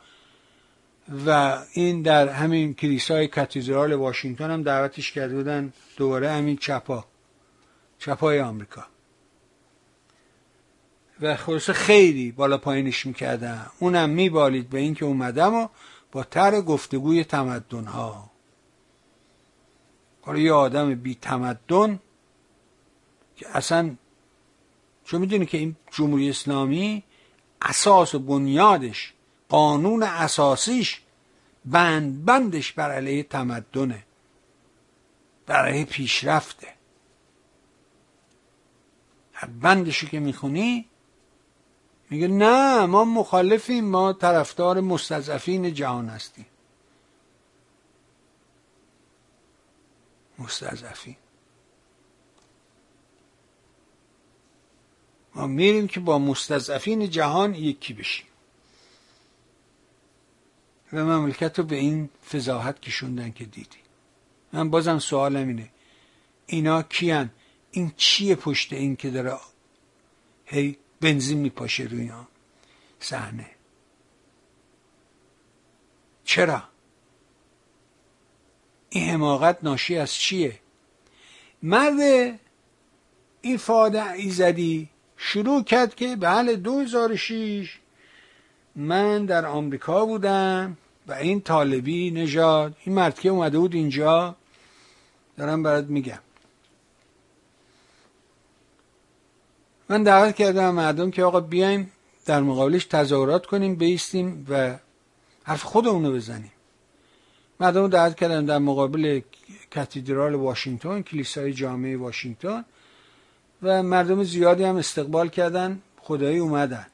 و این در همین کلیسای کاتدرال واشنگتن هم دعوتش کرده بودن دوباره همین چپا چپای آمریکا. و خلاصه خیلی بالا پایینش می‌کردم اونم میبالید به اینکه اومدم و با تر گفتگوی تمدن ها حالا یه آدم بی تمدن که اصلا چون می‌دونی که این جمهوری اسلامی اساس و بنیادش قانون اساسیش بند بندش بر علیه تمدنه بر علیه پیشرفته. هر بندشو که می‌خونی میگه نه ما مخالفیم ما طرفدار مستضعفین جهان هستیم. مستضعفین ما میریم که با مستضعفین جهان یکی بشیم. و مملکت رو به این فضاحت کشوندن که دیدی. من بازم سوالم اینه. اینا کیان؟ این چیه پشت این که داره هی بنزین میپاشه روی صحنه؟ چرا؟ این حماقت ناشی از چیه؟ مرد این فاد ایزدی شروع کرد که بله 2006 من در آمریکا بودم و این طالبی نژاد این مرد که اومده بود اینجا دارم برات میگم. من دعوت کردم مردم که آقا بیایم در مقابلش تظاهرات کنیم بیستیم و حرف خودمونو بزنیم. مردم دعوت کردن در مقابل کاتدرال واشنگتن کلیسای جامعه واشنگتن و مردم زیادی هم استقبال کردن خدایی اومدن.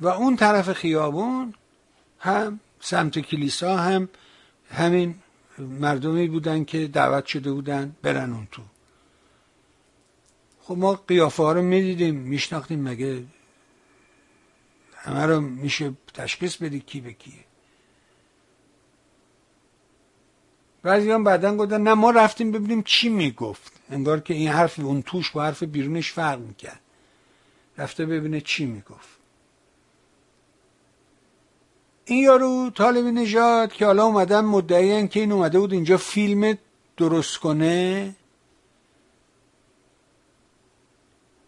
و اون طرف خیابون هم سمت کلیسا هم همین مردمی بودن که دعوت شده بودن برن اون تو. خب ما قیافه ها رو می‌دیدیم میشناختیم مگه همه رو میشه تشخیص بدی کی به کیه؟ بعضی هم بعدا گفتن نه ما رفتیم ببینیم چی می‌گفت. انگار که این حرف اون توش با حرف بیرونش فرق می‌کرد. رفته ببینه چی می‌گفت. این یارو طالبی نژاد که حالا اومدن مدعیان که این اومده بود اینجا فیلم درست کنه.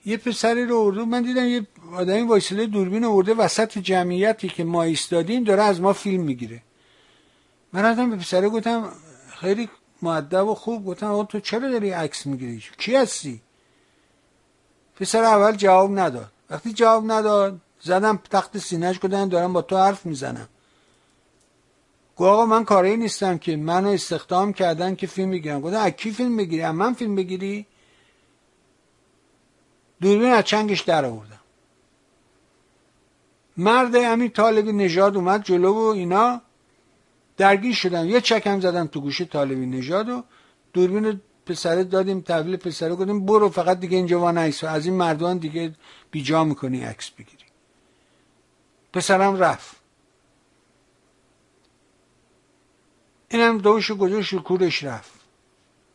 یه پسری رو اردو من دیدم یه آدمی وایساده دوربین ارده وسط جمعیتی که ما ایستادیم داره از ما فیلم می‌گیره. من رفتم به پسره گفتم خیلی معدب و خوب گفتم تو چرا داری عکس می‌گیری؟ کی هستی؟ پسر اول جواب نداد. وقتی جواب نداد زدم تخت سینهش گفتم دارم با تو حرف می‌زنم. گو آقا من کاری نیستم که منو استخدام کردن که فیلم بگیرم. گفتم از کی فیلم بگیری؟ از من فیلم بگیری؟ دوربین از چنگش در آوردم. مرد همین طالبی نژاد اومد جلو و اینا درگیر شدم یه چکم زدم تو گوشه طالبی نژاد و دوربین پسره دادیم تحویل پسره گفتیم برو فقط دیگه اینجا وان از این مردان دیگه بیجا می‌کنی عکس بگیری. پسرم رفت. اینم دوش گذاشت کورش رفت.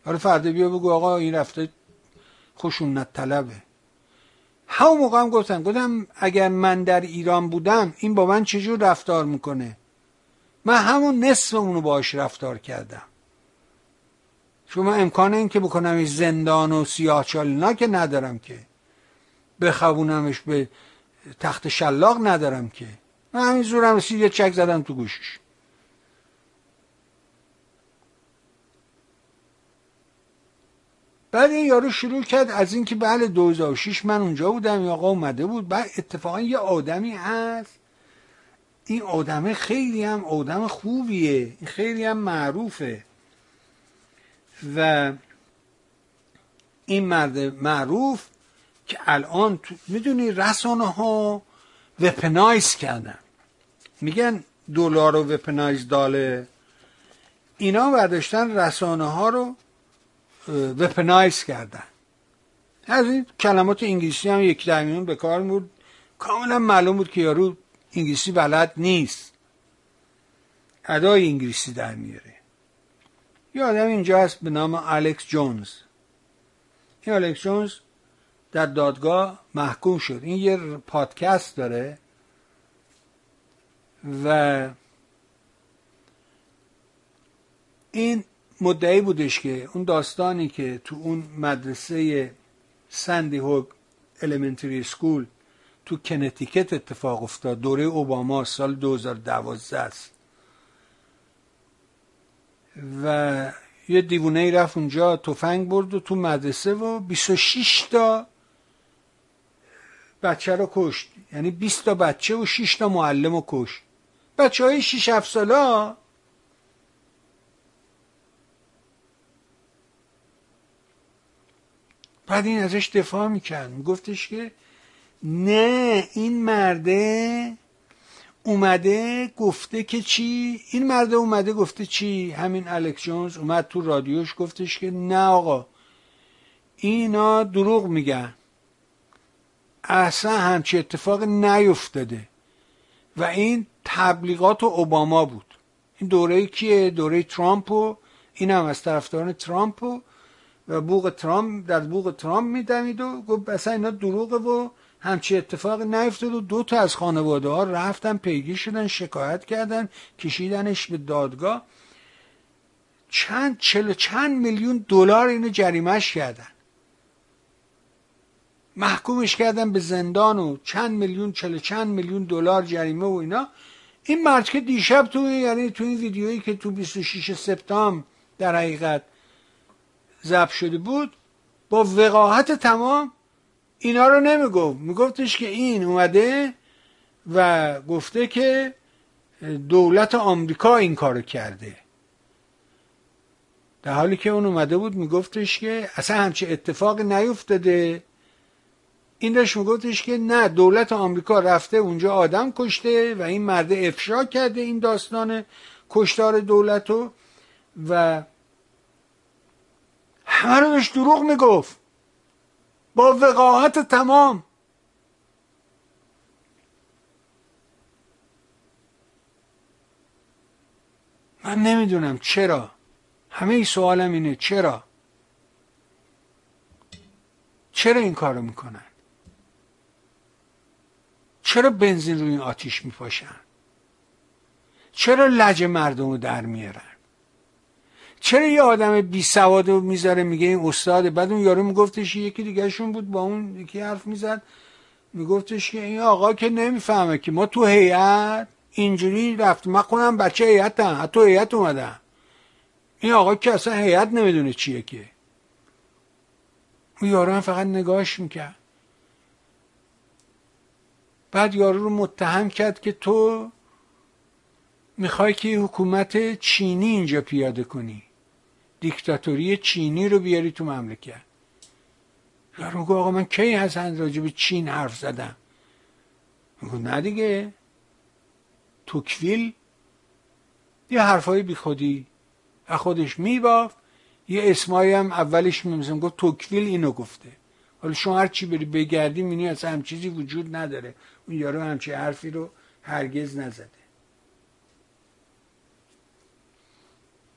حالا فردا بیا بگو آقا این رفته خشونت طلبه. همون موقع هم گفتم گفتم اگر من در ایران بودم این با من چجور رفتار می‌کنه؟ من همون نصف اونو باش رفتار کردم. چون امکان این که بکنم این زندان و سیاه نه که ندارم که. بخوونمش به تخت شلاق ندارم که. من همین زورم رسید یه چک زدم تو گوشش. بعد این یارو شروع کرد از اینکه بله 2006 من اونجا بودم یا آقا اومده بود. بعد اتفاقا یه آدمی هست این آدمه خیلی هم آدم خوبیه. این خیلی هم معروفه. و این مرد معروف که الان می‌دونی رسانه ها وپنایز کردن. میگن دلار رو وپنایز داله. اینا برداشتن رسانه ها رو وپنایز کردن. از این کلمات انگلیسی هم یک درمیون به کار بود. کاملا معلوم بود که یارو انگلیسی بلد نیست. ادای انگلیسی در میاره. یه آدم اینجا هست به نام الکس جونز این الکس جونز در دادگاه محکوم شد. این یه پادکست داره و این مدعی بودش که اون داستانی که تو اون مدرسه سندی هوگ الیمنتری سکول تو کنتیکت اتفاق افتاد. دوره اوباما سال 2012 است. و یه دیوونه ای رفت اونجا تفنگ برد و تو مدرسه و 26 تا بچه رو کشت. یعنی 20 تا بچه و 6 تا معلم رو کشت. بچه های 6 7 ساله بعد این ازش دفاع می‌کرد. میگفتش که نه این مرده اومده گفته که چی؟ این مرده اومده گفته چی؟ همین الکس جونز اومد تو رادیوش گفتش که نه آقا اینا دروغ میگن. اصلا همچی اتفاق نیفتاده. و این تبلیغات اوباما بود. این دوره کیه؟ دوره ترامپ و این هم از طرفداران ترامپ و و بوق ترامپ در بوق ترامپ میدمید و گفت اصلا اینا دروغه و همچی اتفاق نیفتاد و دو تا از خانواده ها رفتن پیگیر شدن شکایت کردن کشیدنش به دادگاه. چند چل چند میلیون دلار اینو جریمش کردن. محکومش کردن به زندان و چند میلیون چل چند میلیون دلار جریمه و اینا. این مرد که دیشب تو یعنی تو این ویدیویی که تو 26 سپتامبر در حقیقت ضبط شده بود با وقاحت تمام اینا رو نمی‌گفت. میگفتش که این اومده و گفته که دولت آمریکا این کارو کرده. در حالی که اون اومده بود میگفتش که اصلا همچه اتفاق نیفتاده. این داشت میگفتش که نه دولت آمریکا رفته اونجا آدم کشته و این مرد افشا کرده این داستان کشتار دولت و همه رو داشت دروغ می‌گفت. با وقاحت تمام. من نمی‌دونم چرا. همه ای سوالم اینه چرا. چرا این کارو می‌کنن؟ چرا بنزین روی این آتیش میپاشن؟ چرا لج مردم رو در میارن؟ چرا یه آدم بی سواد رو می‌ذاره؟ میگه این استاده بعد اون یارو میگفتش یکی دیگهشون بود با اون یکی حرف می‌زد. میگفتش که این آقا که نمی‌فهمه که ما تو هیئت اینجوری رفت من خونم بچه هیئت هم حتی هیئت اومدم. این آقا که اصلا هیئت نمی‌دونه چیه که. اون یارو هم فقط نگاهش می‌کرد. بعد یارو رو متهم کرد که تو می‌خوای که حکومت چینی اینجا پیاده کنی. دیکتاتوری چینی رو بیاری تو مملکت. یارو میگه آقا من کی هستن راجع به چین حرف زدم میگه نه دیگه. توکویل یه حرفای بی خودی از خودش میباف یه اسمایی هم اولش میمزم گفت توکویل اینو گفته. حالا شما هر چی بری بگردی مینی از هم چیزی وجود نداره. اون یارو همچی حرفی رو هرگز نزده.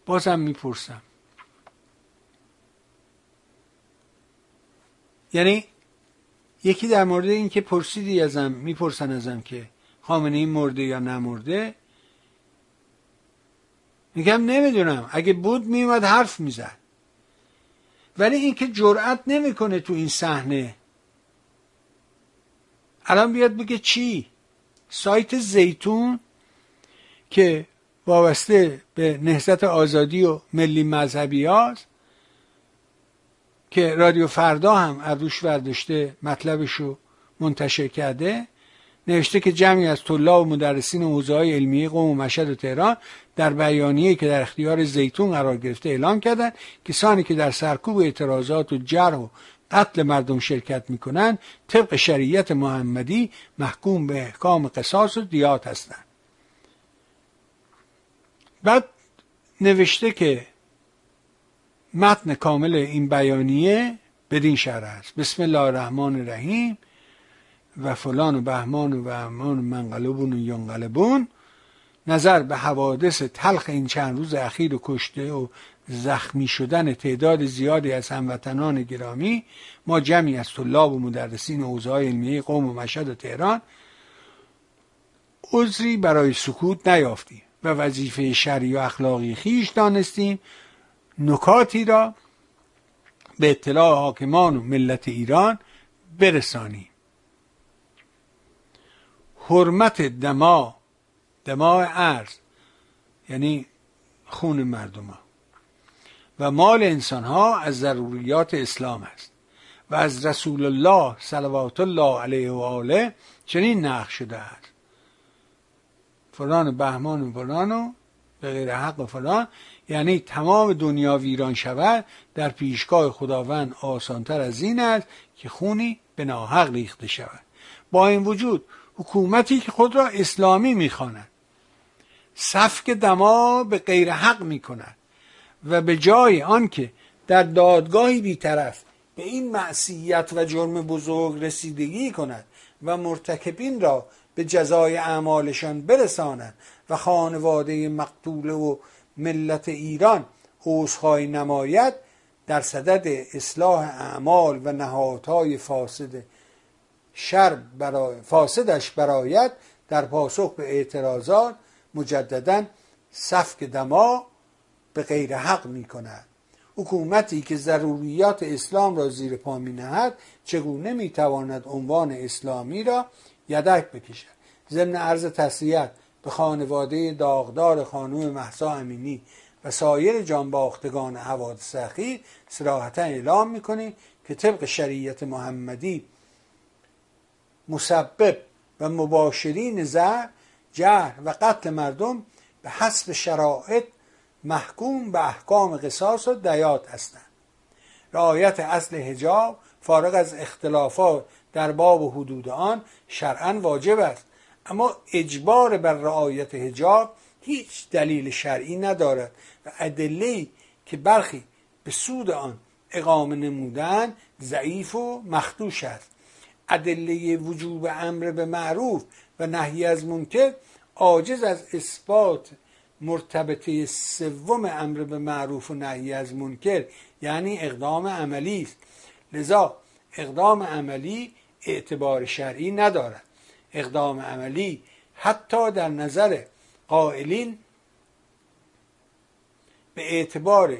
بازم می‌پرسم. یعنی یکی در مورد این که پرسیدی ازم می‌پرسن ازم که خامنه این مرده یا نمرده. میگم نمی‌دونم. اگه بود میومد حرف می‌زد. ولی اینکه جرأت نمی‌کنه تو این صحنه. الان بیاد بگه چی؟ سایت زیتون که وابسته به نهضت آزادی و ملی مذهبی هاست. که رادیو فردا هم از روش ورداشته مطلبش رو منتشر کرده نوشته که جمعی از طلاب و مدرسین حوزه های علمی قوم و مشهد و تهران در بیانیه که در اختیار زیتون قرار گرفته اعلام کردند کسانی که در سرکوب اعتراضات و جرح و قتل مردم شرکت می‌کنند طبق شریعت محمدی محکوم به احکام قصاص و دیات هستند. بعد نوشته که متن کامل این بیانیه بدین شرح است. بسم الله الرحمن الرحیم و فلان و بهمان و بهمان منقلبون و ینقلبون نظر به حوادث تلخ این چند روز اخیر و کشته و زخمی شدن تعداد زیادی از هموطنان گرامی ما جمعی از طلاب و مدرسین حوزه علمیه قوم و مشهد و تهران عذری برای سکوت نیافتیم و وظیفه شرعی و اخلاقی خیش دانستیم نکاتی را به اطلاع حاکمان و ملت ایران برسانیم. حرمت دما دماع ارز یعنی خون مردم ها. و مال انسان ها از ضروریات اسلام است. و از رسول الله صلوات الله علیه و آله چنین نقش شده است. فلان بهمان و فلان و به غیر حق و فلان. یعنی تمام دنیا ویران شود در پیشگاه خداوند آسانتر از این است که خونی به ناحق ریخته شود. با این وجود حکومتی که خود را اسلامی می‌خواند سفک دما به غیر حق می‌کند و به جای آنکه در دادگاهی بیطرف به این معصیت و جرم بزرگ رسیدگی کند و مرتکبین را به جزای اعمالشان برساند و خانواده مقتول و ملت ایران عذرخواهی نماید در صدد اصلاح اعمال و نهادهای فاسد شر برای فاسدش براید در پاسخ به اعتراضات مجددا سفک دما به غیر حق می کند حکومتی که ضروریات اسلام را زیر پا می نهد چگونه می تواند عنوان اسلامی را یدک بکشد؟ ضمن عرض تسلیت به خانواده داغدار خانوم محسا امینی و سایر جانباختگان حوادث اخیر صراحتا اعلام می‌کنیم که طبق شریعت محمدی مسبب و مباشرین زهر جهر و قتل مردم به حسب شرایط محکوم به احکام قصاص و دیات هستند. رعایت اصل هجاب فارغ از اختلافات در باب و حدود آن شرعا واجب است. اما اجبار بر رعایت هجاب هیچ دلیل شرعی ندارد و ادله که برخی به سود آن اقامه نمودن ضعیف و مخدوش است. ادله وجوب امر به معروف و نهی از منکر عاجز از اثبات مرتبطه سوم امر به معروف و نهی از منکر یعنی اقدام عملی است. لذا اقدام عملی اعتبار شرعی ندارد. اقدام عملی حتی در نظر قائلین به اعتبار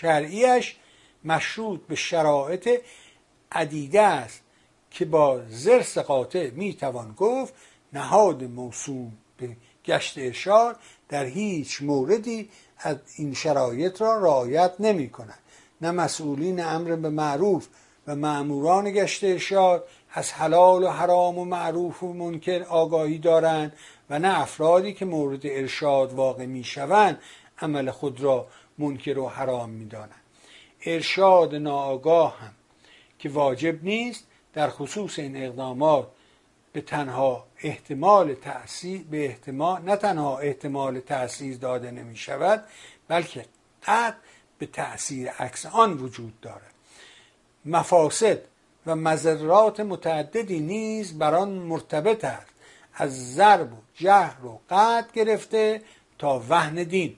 شرعیش مشروط به شرایط عدیده است که با زرس قاطع می‌توان گفت نهاد موسوم به گشت ارشاد در هیچ موردی از این شرایط را رعایت نمی کند نه مسئولین امر به معروف و معموران گشت ارشاد از حلال و حرام و معروف و منکر آگاهی دارند و نه افرادی که مورد ارشاد واقع می شوند عمل خود را منکر و حرام می دانند ارشاد ناآگاه هم که واجب نیست در خصوص این اقدامات به تنها احتمال تأثیر به احتمال نه تنها احتمال تأثیر داده نمی شود بلکه قد به تأثیر عکس آن وجود دارد. مفاسد و مذرات متعددی نیز بر آن مرتبط است. از ضرب و جهر و قد گرفته تا وهن دین.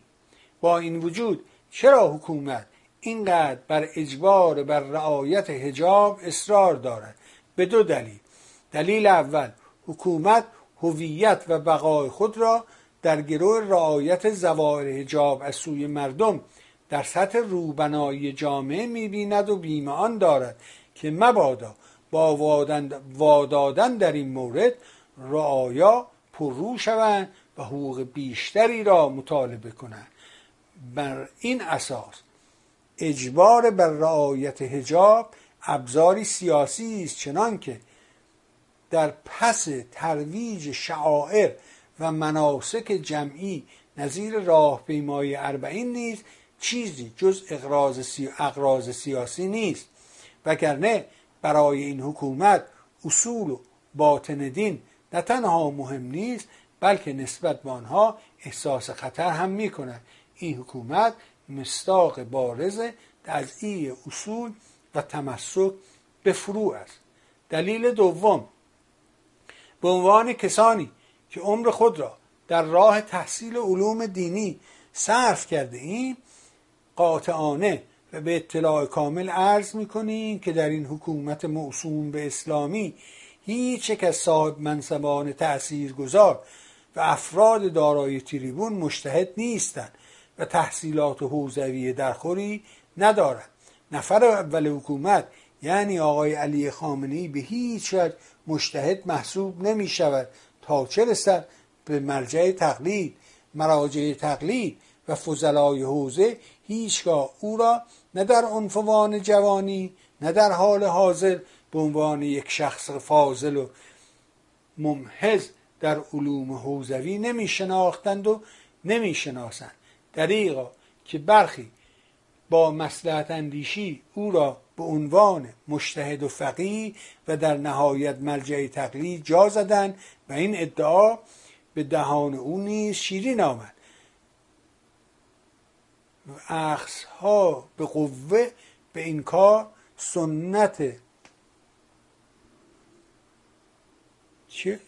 با این وجود چرا حکومت اینقدر بر اجبار بر رعایت هجاب اصرار دارد؟ به دو دلیل. دلیل اول حکومت هویت و بقای خود را در گروه رعایت زواهر هجاب از سوی مردم در سطح روبنایی جامعه می‌بیند و بیمه آن دارد. که مبادا با وادادن در این مورد رعایا پررو شوند و حقوق بیشتری را مطالبه کنند. بر این اساس اجبار بر رعایت هجاب ابزاری سیاسی است چنانکه در پس ترویج شعائر و مناسک جمعی نظیر راهپیمایی اربعین نیست چیزی جز اقراض, سیاسی نیست. وگرنه برای این حکومت اصول و باطن دین نه تنها مهم نیست بلکه نسبت به آنها احساس خطر هم می کند این حکومت مستاق بارز تضعیع اصول و تمسک به فروع است. دلیل دوم به عنوان کسانی که عمر خود را در راه تحصیل علوم دینی صرف کرده ایم قاطعانه به اطلاع کامل عرض می‌کنیم که در این حکومت موسوم به اسلامی هیچ یک از صاحب منصبان تأثیر گذار و افراد دارای تریبون مشتهد نیستند و تحصیلات حوزوی درخوری ندارند. نفر اول حکومت یعنی آقای علی خامنی به هیچ وجه مشتهد محسوب نمی شود تا چه رسد به مرجع تقلید. مراجع تقلید و فضلای حوزه هیچگاه او را نه در عنفوان جوانی نه در حال حاضر به عنوان یک شخص فاضل و ممحز در علوم حوزوی نمی شناختند و نمی شناسند دریغا که برخی با مسلحت اندیشی او را به عنوان مشتهد و فقیه و در نهایت مرجع تقلید جا زدند و این ادعا به دهان او نیز شیرین آمد. اخص ها به قوه به این کار سنت. چه؟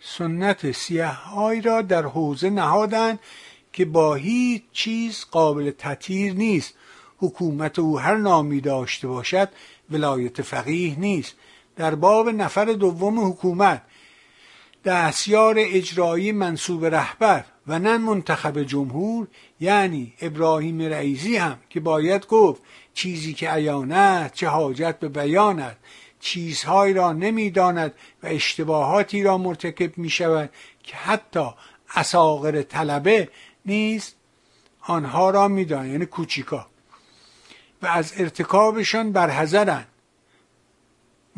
سنت سیاه را در حوزه نهادند که با هیچ چیز قابل تطهیر نیست. حکومت او هر نامی داشته باشد ولایت فقیه نیست. در باب نفر دوم حکومت دستیار اجرایی منصوب رهبر و نه منتخب جمهور یعنی ابراهیم رئیسی هم که باید گفت چیزی که عیان چه حاجت به بیان چیزهایی را نمی‌داند و اشتباهاتی را مرتکب می شود که حتی اساغر طلبه نیست آنها را می‌دانند یعنی کوچیکا. و از ارتکابشان برحذرند.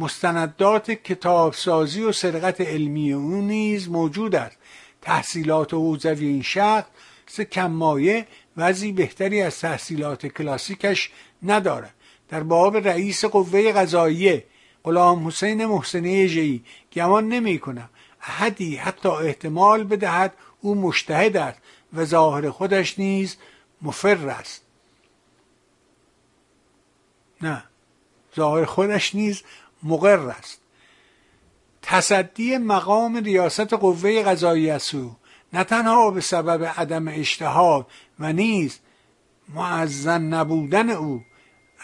مستندات کتابسازی و سرقت علمی او نیز موجود است. تحصیلات حوزوی این شخص کمایه وضعی بهتری از تحصیلات کلاسیکش ندارد. در باب رئیس قوه قضاییه غلام حسین محسنی جی گمان نمی کنم احدی حتی احتمال بدهد او مشتهد است و ظاهر خودش نیز مفر است. نه. ظاهر خودش نیز مقر است. تصدی مقام ریاست قوه قضایی سو نه تنها به سبب عدم اجتهاد و نیز معزن نبودن او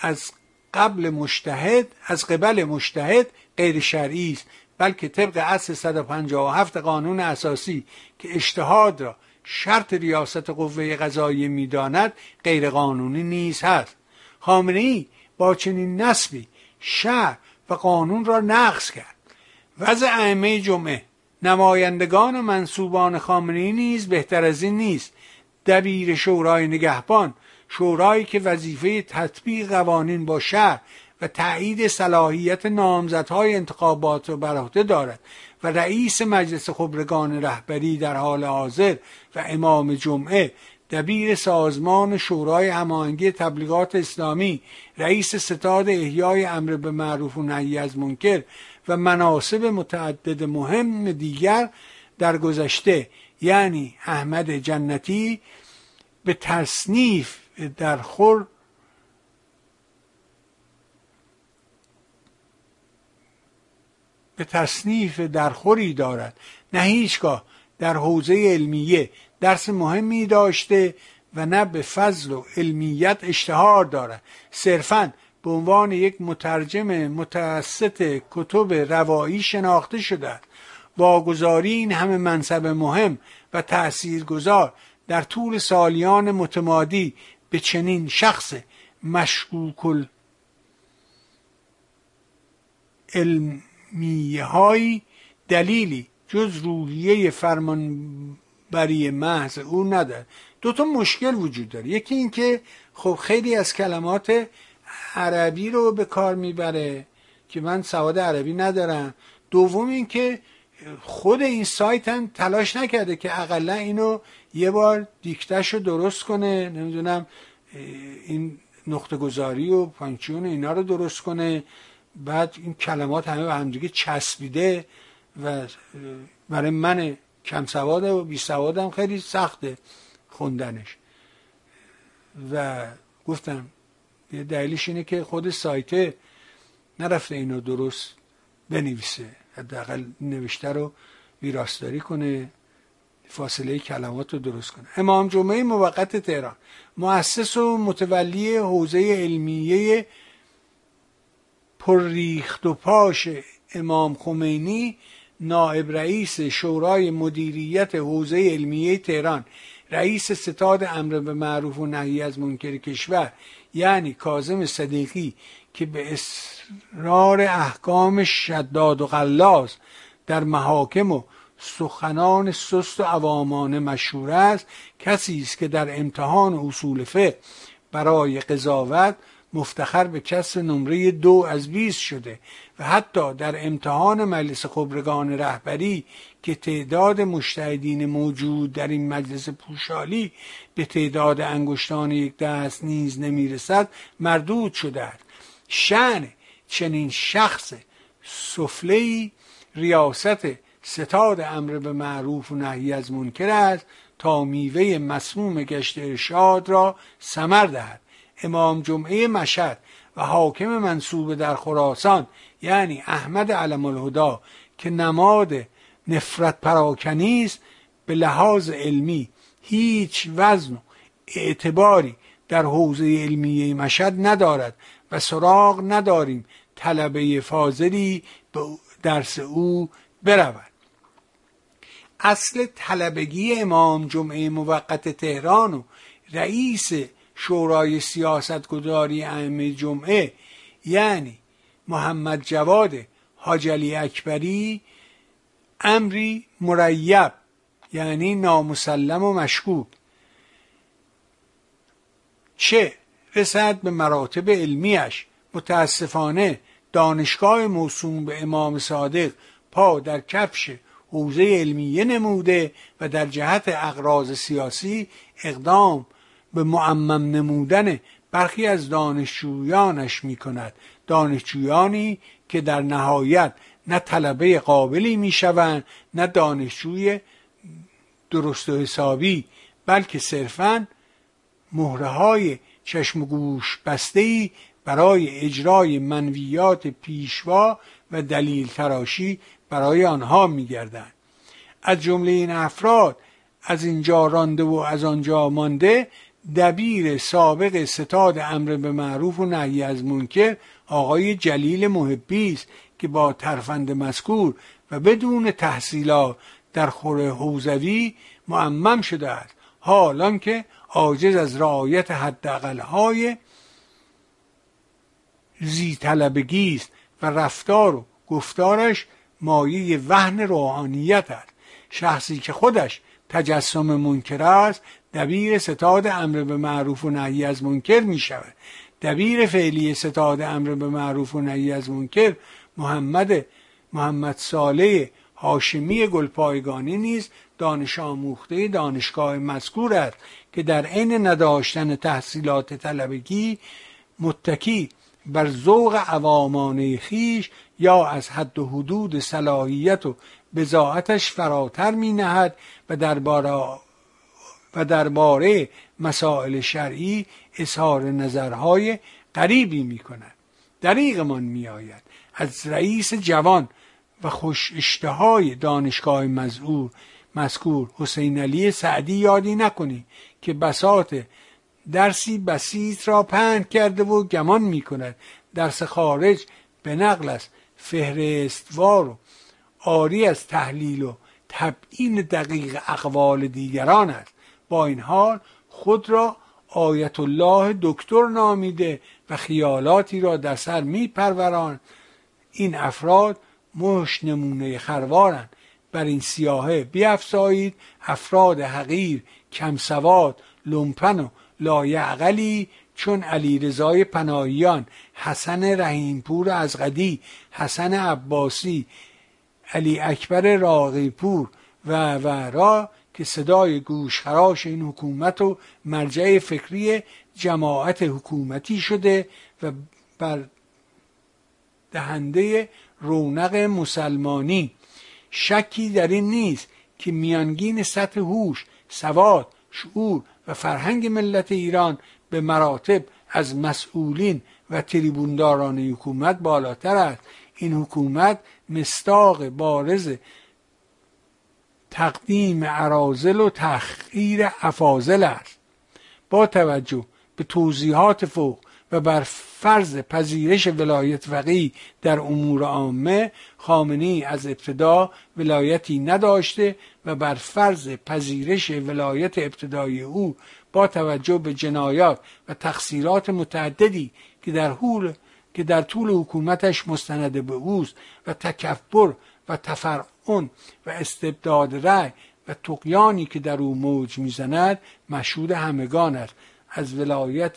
از قبل مشتهد از قبل مشتهد غیر شرعی است بلکه طبق اصل 157 قانون اساسی که اجتهاد را شرط ریاست قوه قضایی می‌داند غیر قانونی نیز هست. خامنه ای با چنین نسبی شهر و قانون را نقض کرد. وضع ائمه جمعه نمایندگان و منصوبان خامنه نیز بهتر از این نیست. دبیر شورای نگهبان شورایی که وظیفه تطبیق قوانین با شهر و تایید صلاحیت نامزدهای انتخابات را بر عهده دارد و رئیس مجلس خبرگان رهبری در حال حاضر و امام جمعه دبیر سازمان شورای هماهنگی تبلیغات اسلامی رئیس ستاد احیای امر به معروف و نهی از منکر و مناسب متعدد مهم دیگر در گذشته یعنی احمد جنتی به تصنیف در خور به تصنیف درخوری دارد. نه هیچگاه در حوزه علمیه درس مهمی داشته و نه به فضل و علمیت اشتهار دارد. صرفا به عنوان یک مترجم متوسط کتب روایی شناخته شده واگذاری این همه منصب مهم و تاثیرگذار در طول سالیان متمادی به چنین شخص مشکوک علمیه دلیلی جز روحیه فرمانبری محض او دو تا مشکل وجود داره. یکی اینکه خب خیلی از کلمات عربی رو به کار می‌بره که من سواد عربی ندارم. دوم اینکه خود این سایت هم تلاش نکرده که اقلا اینو یه بار دیکتش رو درست کنه. نمی‌دونم این نقطه گذاری و پانکچیون اینا رو درست کنه. بعد این کلمات همه به همدیگه چسبیده و برای من کم سواد و بی سوادم خیلی سخته خوندنش. و گفتم یه دلیلش اینه که خود سایته نرفته اینو درست بنویسه. حداقل نوشته رو ویراستاری کنه فاصله کلمات رو درست کنه. امام جمعه موقت تهران. مؤسس و متولی حوزه علمیه پرریخت و پاش امام خمینی نائب رئیس شورای مدیریت حوزه علمیه تهران رئیس ستاد امر به معروف و نهی از منکر کشور یعنی کازم صدیقی که به اصرار احکام شداد و غلاز در محاکم و سخنان سست و عوامانه مشهور است کسی است که در امتحان اصول فقه برای قضاوت مفتخر به کسر نمره دو از 20 شده و حتی در امتحان مجلس خبرگان رهبری که تعداد مشتهدین موجود در این مجلس پوشالی به تعداد انگشتان یک دست نیز نمی‌رسد مردود شده است. شن چنین شخص سفله ریاست ستاد امر به معروف و نهی از منکر است تا میوه مسموم گشت ارشاد را سمر دهد. امام جمعه مشهد و حاکم منصوب در خراسان یعنی احمد علم الهدا که نماد نفرت پراکنی است به لحاظ علمی. هیچ وزن و اعتباری در حوزه علمیه مشهد ندارد و سراغ نداریم طلبه فاضلی به درس او برود. اصل طلبگی امام جمعه موقت تهران و رئیس شورای سیاست گذاری ائمه جمعه یعنی محمد جواد حاجلی اکبری امری مریب یعنی نامسلم و مشکوک. چه رسد به مراتب علمیش؟ متاسفانه دانشگاه موسوم به امام صادق پا در کفش حوزه علمیه نموده و در جهت اقراض سیاسی اقدام به معمم نمودن برخی از دانشجویانش می کند دانشجویانی که در نهایت نه طلبه قابلی می شوند نه دانشجوی درست و حسابی بلکه صرفا مهره های چشم گوش بسته برای اجرای منویات پیشوا و دلیل تراشی برای آنها میگردند از جمله این افراد از اینجا رانده و از آنجا مانده دبیر سابق ستاد امر به معروف و نهی از منکر آقای جلیل محبی است که با ترفند مذکور و بدون تحصیلات در خور حوزوی معمم شده است. حالان که عاجز از رعایت حداقلهای زی طلبگی است و رفتار و گفتارش مایه وهن روحانیت است. شخصی که خودش تجسم منکر است دبیر ستاد امر به معروف و نهی از منکر می شود دبیر فعلی ستاد امر به معروف و نهی از منکر محمد محمد صالح هاشمی گلپایگانی نیز دانش آموخته دانشگاه مذکور است که در عین نداشتن تحصیلات طلبگی متکی بر ذوق عوامانه خیش یا از حد و حدود صلاحیت و بزاعتش فراتر می نهد و درباره و درباره مسائل شرعی اظهار نظرهای غریبی می کند دریغمان می آید از رئیس جوان و خوش اشتهای دانشگاه مزعور مذکور حسین علی سعدی یادی نکنی که بساط درسی بسیط را پند کرده و گمان می کند درس خارج به نقل است فهرستوار و آری از تحلیل و تبیین دقیق اقوال دیگران است. با این حال خود را آیت الله دکتر نامیده و خیالاتی را در سر می پروران این افراد مش نمونه خروارند. بر این سیاهه بیافزایید افراد حقیر کمسواد لومپن و لایعقلی چون علی رضای پناهیان حسن رحیمپور از غدی حسن عباسی علی اکبر راقیپور و و را که صدای گوشخراش این حکومت و مرجع فکری جماعت حکومتی شده و بر دهنده رونق مسلمانی. شکی در این نیست که میانگین سطح هوش سواد شعور و فرهنگ ملت ایران به مراتب از مسئولین و تریبونداران حکومت بالاتر است. این حکومت مستاق بارز تقدیم عرازل و تخییر افاضل است. با توجه به توضیحات فوق و بر فرض پذیرش ولایت فقیه در امور عامه خامنی از ابتدا ولایتی نداشته و بر فرض پذیرش ولایت ابتدای او با توجه به جنایات و تقصیرات متعددی که در حول که در طول حکومتش مستند به اوست و تکبر و تفرعن و استبداد رأی و تقیانی که در او موج می‌زند مشهود همگان است. از ولایت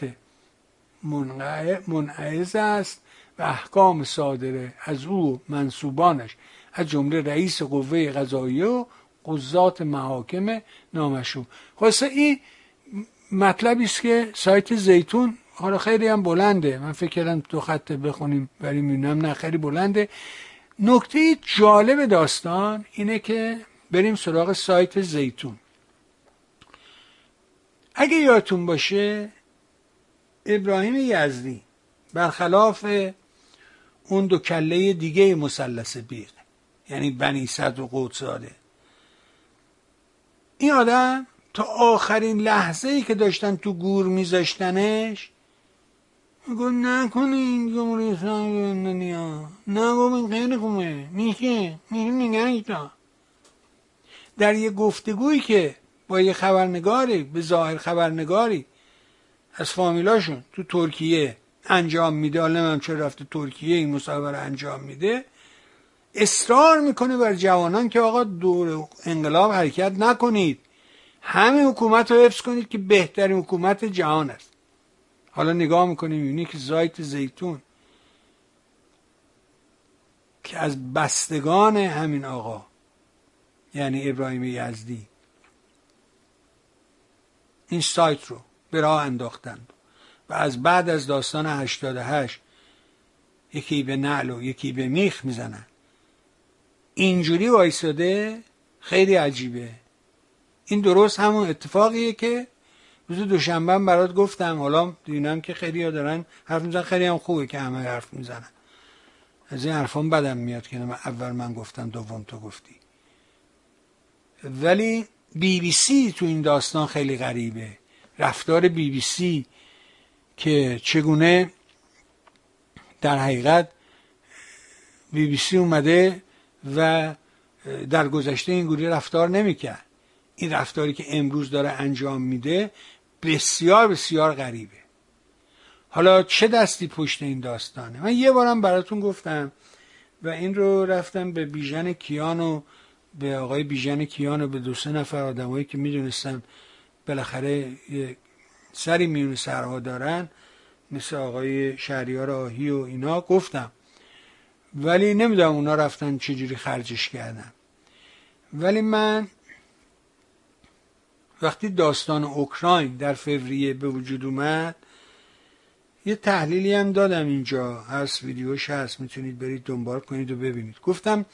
منعز است و احکام صادره از او منصوبانش. از جمله رئیس قوه قضاییه و قضات محاکم نامشون خلاصه این مطلبی است که سایت زیتون حالا خیلی هم بلنده. من فکر کردم دو خط بخونیم ولی می‌بینم نه خیلی بلنده. نکته جالب داستان اینه که بریم سراغ سایت زیتون. اگه یادتون باشه ابراهیم یزدی برخلاف اون دو کله دیگه مثلث بیق یعنی بنی صدر و قدساده. این آدم تا آخرین لحظه ای که داشتن تو گور میذاشتنش میگو نکنین جمهوری اسلامی دنیا نگو این خیلی خوبه میشه میشه نگه در یه گفتگویی که با یه خبرنگاری به ظاهر خبرنگاری از فامیلاشون تو ترکیه انجام میده حالا هم چه رفته ترکیه این مصاحبه انجام میده اصرار می‌کنه بر جوانان که آقا دور انقلاب حرکت نکنید همین حکومت رو حفظ کنید که بهترین حکومت جهان است حالا نگاه می‌کنیم می‌بینی که زایت زیتون که از بستگان همین آقا یعنی ابراهیم یزدی این سایت رو به راه انداختند و از بعد از داستان 88 یکی به نعل و یکی به میخ می‌زنن. اینجوری وایساده خیلی عجیبه. این درست همون اتفاقیه که روز دوشنبه برات گفتم. حالا دیدم که خیلی ها دارن حرف می‌زنن. خیلی هم خوبه که همه حرف می‌زنن. از این حرفان بدم میاد که من اول من گفتم دوم تو گفتی. ولی بی بی سی تو این داستان خیلی غریبه. رفتار بی بی سی که چگونه در حقیقت بی بی سی اومده و در گذشته این گوری رفتار نمی‌کرد. این رفتاری که امروز داره انجام میده بسیار بسیار غریبه. حالا چه دستی پشت این داستانه؟ من یه بارم براتون گفتم و این رو رفتم به بیژن کیان و به آقای بیژن کیان و به دو سه نفر آدمایی که می‌دونستم بالاخره سری میون سرها دارن مثل آقای شهریار آهی و اینا گفتم. ولی نمی‌دونم اونا رفتن چجوری خرجش کردن. ولی من وقتی داستان اوکراین در فوریه به وجود اومد یه تحلیلی هم دادم اینجا. هست ویدیوش هست می‌تونید برید دنبال کنید و ببینید. گفتم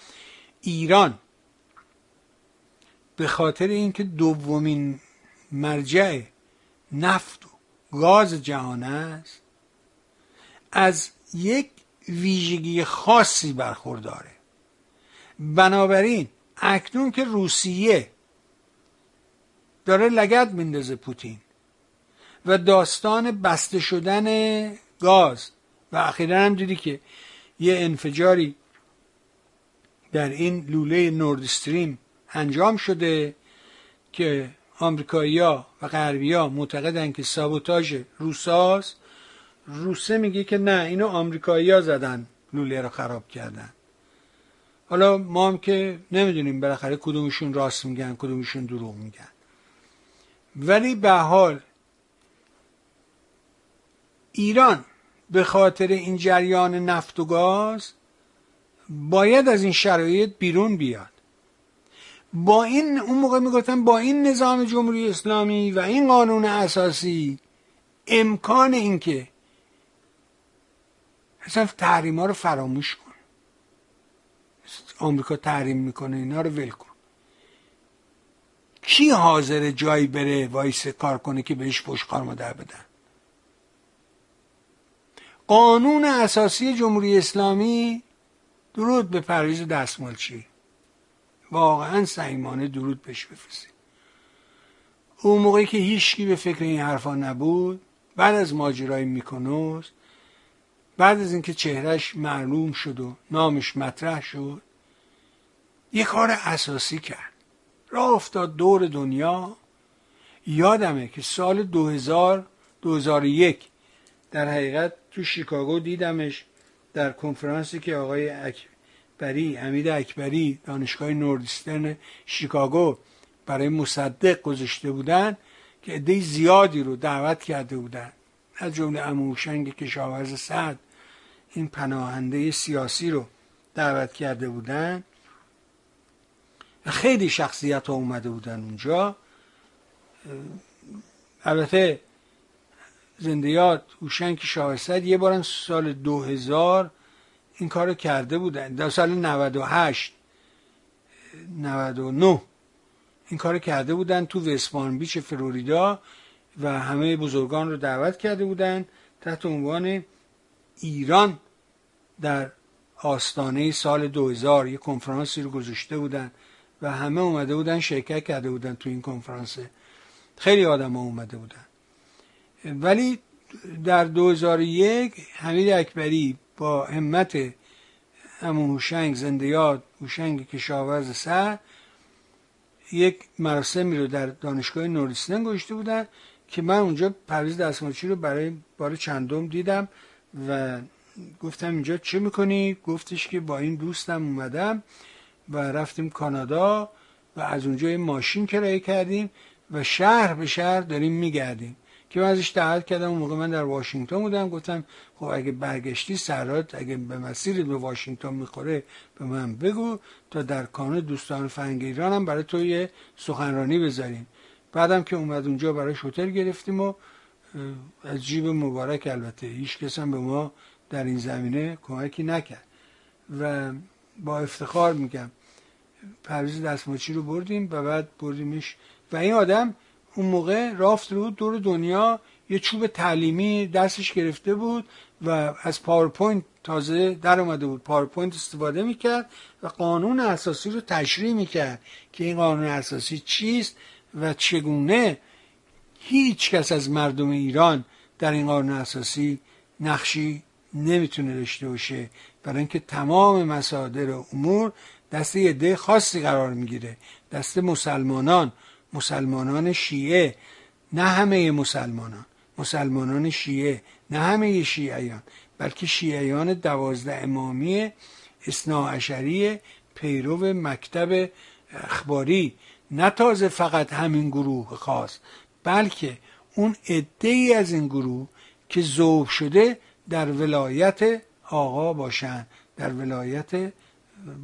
ایران به خاطر اینکه دومین مرجع نفت و گاز جهان است از یک ویژگی خاصی برخورداره. بنابراین اکنون که روسیه داره لگت میندازه پوتین. و داستان بسته شدن گاز. و اخیرا هم دیدی که یه انفجاری در این لوله نورد استریم انجام شده که آمریکایی‌ها و غربی‌ها معتقدن که سابوتاژ روساست. روسه میگه که نه اینو آمریکایی‌ها زدن لوله رو خراب کردن. حالا ما هم که نمی‌دونیم بالاخره کدومشون راست میگن کدومشون دروغ میگن. ولی به حال ایران به خاطر این جریان نفت و گاز باید از این شرایط بیرون بیاد. با این اون موقع می‌گفتن با این نظام جمهوری اسلامی و این قانون اساسی امکان اینکه اصلا تحریم ها رو فراموش کن. آمریکا تحریم می‌کنه اینا رو ول کن. کی حاضر جایی بره Voice کار کنه که بهش پشکار مادر بدن؟ قانون اساسی جمهوری اسلامی درود به پرویز دستمالچی. واقعا صمیمانه درود بهش بفرستید اون موقعی که هیچکی به فکر این حرفا نبود بعد از ماجرای میکنوس بعد از اینکه چهرش معلوم شد و نامش مطرح شد یه کار اساسی کرد. راه افتاد دور دنیا. یادمه که سال 2000 2001 در حقیقت تو شیکاگو دیدمش در کنفرانسی که آقای اکبری امید اکبری دانشگاه نوردسترن شیکاگو برای مصدق گذاشته بودن که عده زیادی رو دعوت کرده بودن. از جمله اموشنگ کشاورز سعد این پناهنده سیاسی رو دعوت کرده بودن. خیلی شخصیت ها اومده بودن اونجا. البته زندیات هوشنگ شاهستد یه بارم سال 2000 این کارو کرده بودن. در سال 98 99 این کارو کرده بودن تو وسپان بیچ فلوریدا و همه بزرگان رو دعوت کرده بودن تحت عنوان ایران در آستانه سال 2000 یه کنفرانسی رو گذاشته بودن. و همه اومده بودن شرکت کرده بودن تو این کنفرانس خیلی آدم ها اومده بودن. ولی در 2001 حمید اکبری با همت همون هوشنگ زنده یاد هوشنگ کشاورز سر یک مراسمی رو در دانشگاه نوریستن گذاشته بودن که من اونجا پرویز دستمالچی رو برای بار چندم دیدم و گفتم اینجا چه می‌کنی؟ گفتش که با این دوستم اومدم. و رفتیم کانادا و از اونجا یه ماشین کرایه کردیم و شهر به شهر داریم میگردیم. که من ازش دعوت کردم اون موقع من در واشنگتن بودم گفتم خب اگه برگشتی سرات اگه به مسیر به واشنگتن می‌خوره به من بگو تا در کانون دوستان فرنگ ایران برای تو یه سخنرانی بذاریم. بعدم که اومد اونجا برای هتل گرفتیم و از جیب مبارک البته. هیچ کس هم به ما در این زمینه کمکی نکرد. و با افتخار میگم. پرویز دستمالچی رو بردیم و بعد بردیمش. و این آدم اون موقع راه افتاد دور دنیا یه چوب تعلیمی دستش گرفته بود و از PowerPoint تازه در اومده بود. PowerPoint استفاده می‌کرد و قانون اساسی رو تشریح می‌کرد که این قانون اساسی چیست و چگونه هیچ کس از مردم ایران در این قانون اساسی نقشی نمی‌تونه داشته باشه. برای اینکه تمام مصادر امور دست یه خاصی قرار می‌گیره. دست مسلمانان مسلمانان شیعه نه همه مسلمانان. مسلمانان شیعه نه همه شیعیان بلکه شیعیان دوازده امامی اصنا پیرو مکتب اخباری. نه تازه فقط همین گروه خاص بلکه اون عده از این گروه که ذوب شده در ولایت آقا باشند در ولایت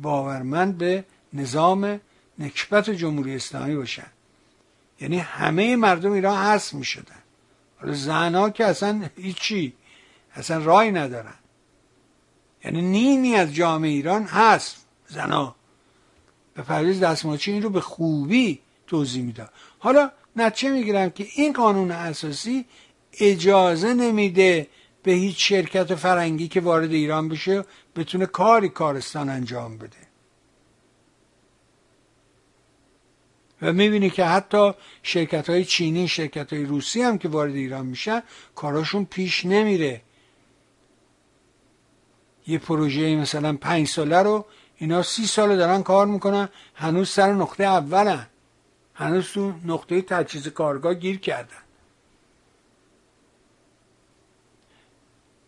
باورمند به نظام نکبت جمهوری اسلامی باشند یعنی همه مردم ایران هست می شدن حالا زنها که اصلا هیچی اصلا رای ندارن. یعنی نیمی از جامعه ایران هست زنها. به پرویز دستماچی این رو به خوبی توضیح می‌داد حالا نتیجه می‌گیرم که این قانون اساسی اجازه نمیده به هیچ شرکت فرنگی که وارد ایران بشه بتونه کاری کارستان انجام بده. و می‌بینی که حتی شرکت های چینی شرکت های روسی هم که وارد ایران میشن کاراشون پیش نمیره. یه پروژه مثلا پنج ساله رو اینا سی ساله دارن کار می‌کنن هنوز سر نقطه اولن. هنوز تو نقطه تجهیز کارگاه گیر کردن.